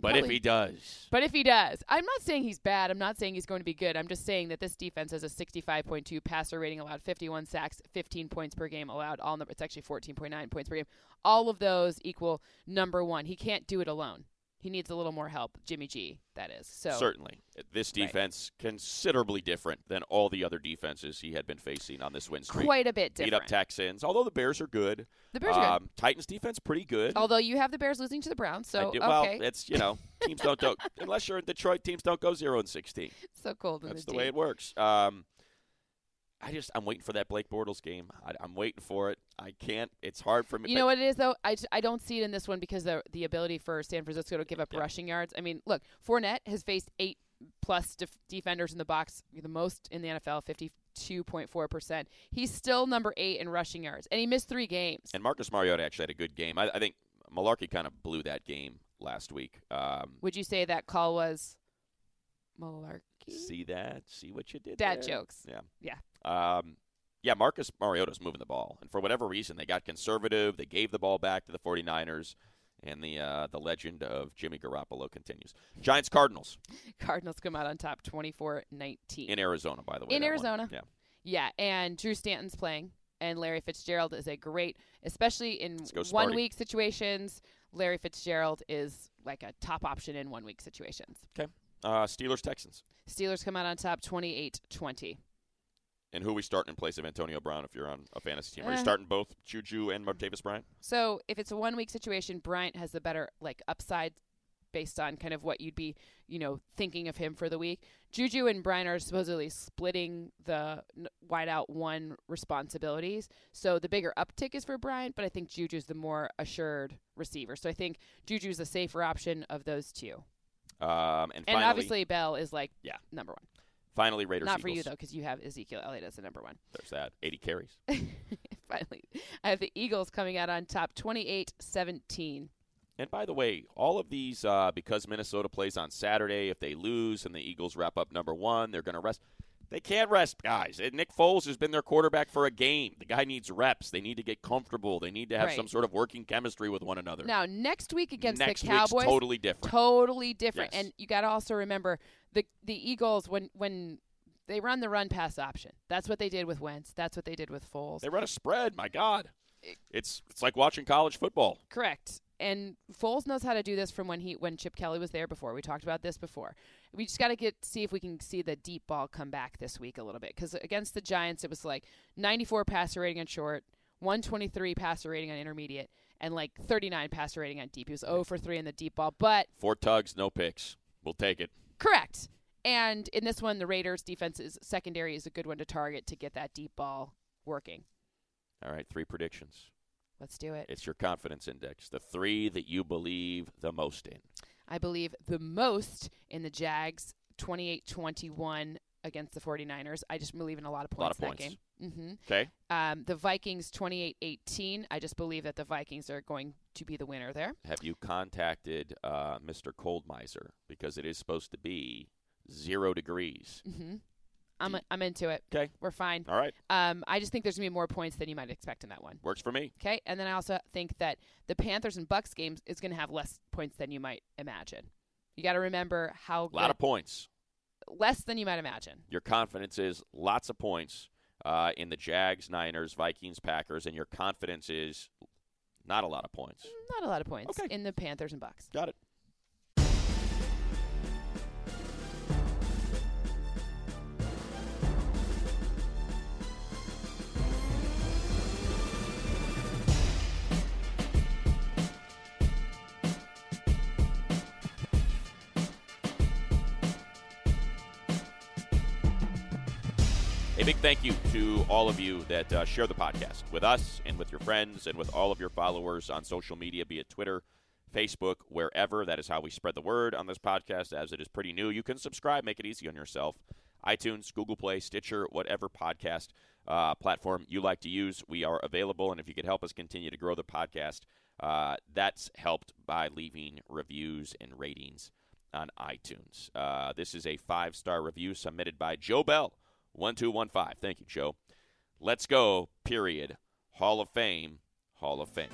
But if he does, But if he does, I'm not saying he's bad. I'm not saying he's going to be good. I'm just saying that this defense has a 65.2 passer rating allowed, 51 sacks, 15 points per game allowed. All number, it's actually 14.9 points per game. All of those equal number one. He can't do it alone. He needs a little more help. Jimmy G, that is. So certainly this Right. defense considerably different than all the other defenses he had been facing on this win streak. quite a bit different. Beat up Texans, although the Bears are good. the Bears are good. Um, Titans defense pretty good. Although you have the Bears losing to the Browns, so do- well, okay, it's you know *laughs* teams don't, don't unless you're in Detroit, teams don't go zero and sixteen. so cold in That's the, the way it works. Um, I just I'm waiting for that Blake Bortles game. I, I'm waiting for it. I can't. It's hard for me. You know what it is though? I, I don't see it in this one because the the ability for San Francisco to give up Yeah. rushing yards. I mean, look, Fournette has faced eight plus def- defenders in the box, the most in the NFL, fifty two point four percent. He's still number eight in rushing yards, and he missed three games. And Marcus Mariota actually had a good game. I, I think Mularkey kind of blew that game last week. Um, Would you say that call was malarkey? see that? See what you did? Dad there? jokes. Yeah. Yeah. Um, yeah, Marcus Mariota's moving the ball. And for whatever reason, they got conservative. They gave the ball back to the 49ers. And the uh, the legend of Jimmy Garoppolo continues. Giants Cardinals Cardinals come out on top 24-19. in Arizona, by the way. In that one. Arizona. Yeah. Yeah, and Drew Stanton's playing, and Larry Fitzgerald is a great, especially in Let's go, Sparty. one week situations. Larry Fitzgerald is like a top option in one week situations. Okay. Uh, Steelers Texans. Steelers come out on top 28 20. And who are we starting in place of Antonio Brown if you're on a fantasy team? Are you Eh. starting both Juju and Martavis Bryant? So if it's a one week situation, Bryant has the better like upside based on kind of what you'd be, you know, thinking of him for the week. Juju and Bryant are supposedly splitting the n- wide out one responsibilities. So the bigger uptick is for Bryant, but I think Juju's the more assured receiver. So I think Juju's the safer option of those two. Um, and And finally, obviously Bell is like Yeah. number one. Finally Raiders. Not for you though, because you have Ezekiel Elliott as the number one. There's that. 80 carries. *laughs* Finally, I have the Eagles coming out on top 28-17. And by the way, all of these, uh, because Minnesota plays on Saturday, if they lose and the Eagles wrap up number one, they're going to rest. They can't rest, guys. And Nick Foles has been their quarterback for a game. The guy needs reps. They need to get comfortable. They need to have Right. some sort of working chemistry with one another. Now next week against Next the week's Cowboys, totally different. totally different. Yes. And you got to also remember the the Eagles when when they run the run pass option. That's what they did with Wentz. That's what they did with Foles. They run a spread. My God, it's it's like watching college football. Correct. And Foles knows how to do this from when he when Chip Kelly was there before. We talked about this before. We just got to get see if we can see the deep ball come back this week a little bit because against the Giants it was like 94 passer rating on short, 123 passer rating on intermediate, and like 39 passer rating on deep. He was 0 for 3 in the deep ball, but Four tugs, no picks. We'll take it. Correct. And in this one, the Raiders' defense is secondary is a good one to target to get that deep ball working. All right, three predictions. Let's do it. It's your confidence index. The three that you believe the most in. I believe the most in the Jags 28-21 against the 49ers. I just believe in a lot of A lot points of in that points. game. hmm Okay. Um, the Vikings 28-18. I just believe that the Vikings are going to be the winner there. Have you contacted uh, Mr. Cold Miser because it is supposed to be zero degrees? hmm I'm I'm into it. Okay. We're fine. All right, Um, I just think there's gonna be more points than you might expect in that one. works for me. Okay, and then I also think that the Panthers and Bucks games is going to have less points than you might imagine. You got to remember how A lot of points. less than you might imagine. Your confidence is lots of points uh, in the Jags, Niners, Vikings, Packers, and your confidence is not a lot of points. Not a lot of points Okay. in the Panthers and Bucks. Got it. Thank you to all of you that uh, share the podcast with us and with your friends and with all of your followers on social media, be it Twitter, Facebook, wherever. That is how we spread the word on this podcast, as it is pretty new. You can subscribe, make it easy on yourself. iTunes, Google Play, Stitcher, whatever podcast uh, platform you like to use, we are available. And if you could help us continue to grow the podcast, uh, that's helped by leaving reviews and ratings on iTunes. Uh, this is a five star review submitted by Joe Bell, 1215. Thank you, Joe. Let's go, period. Hall of Fame, Hall of Fame.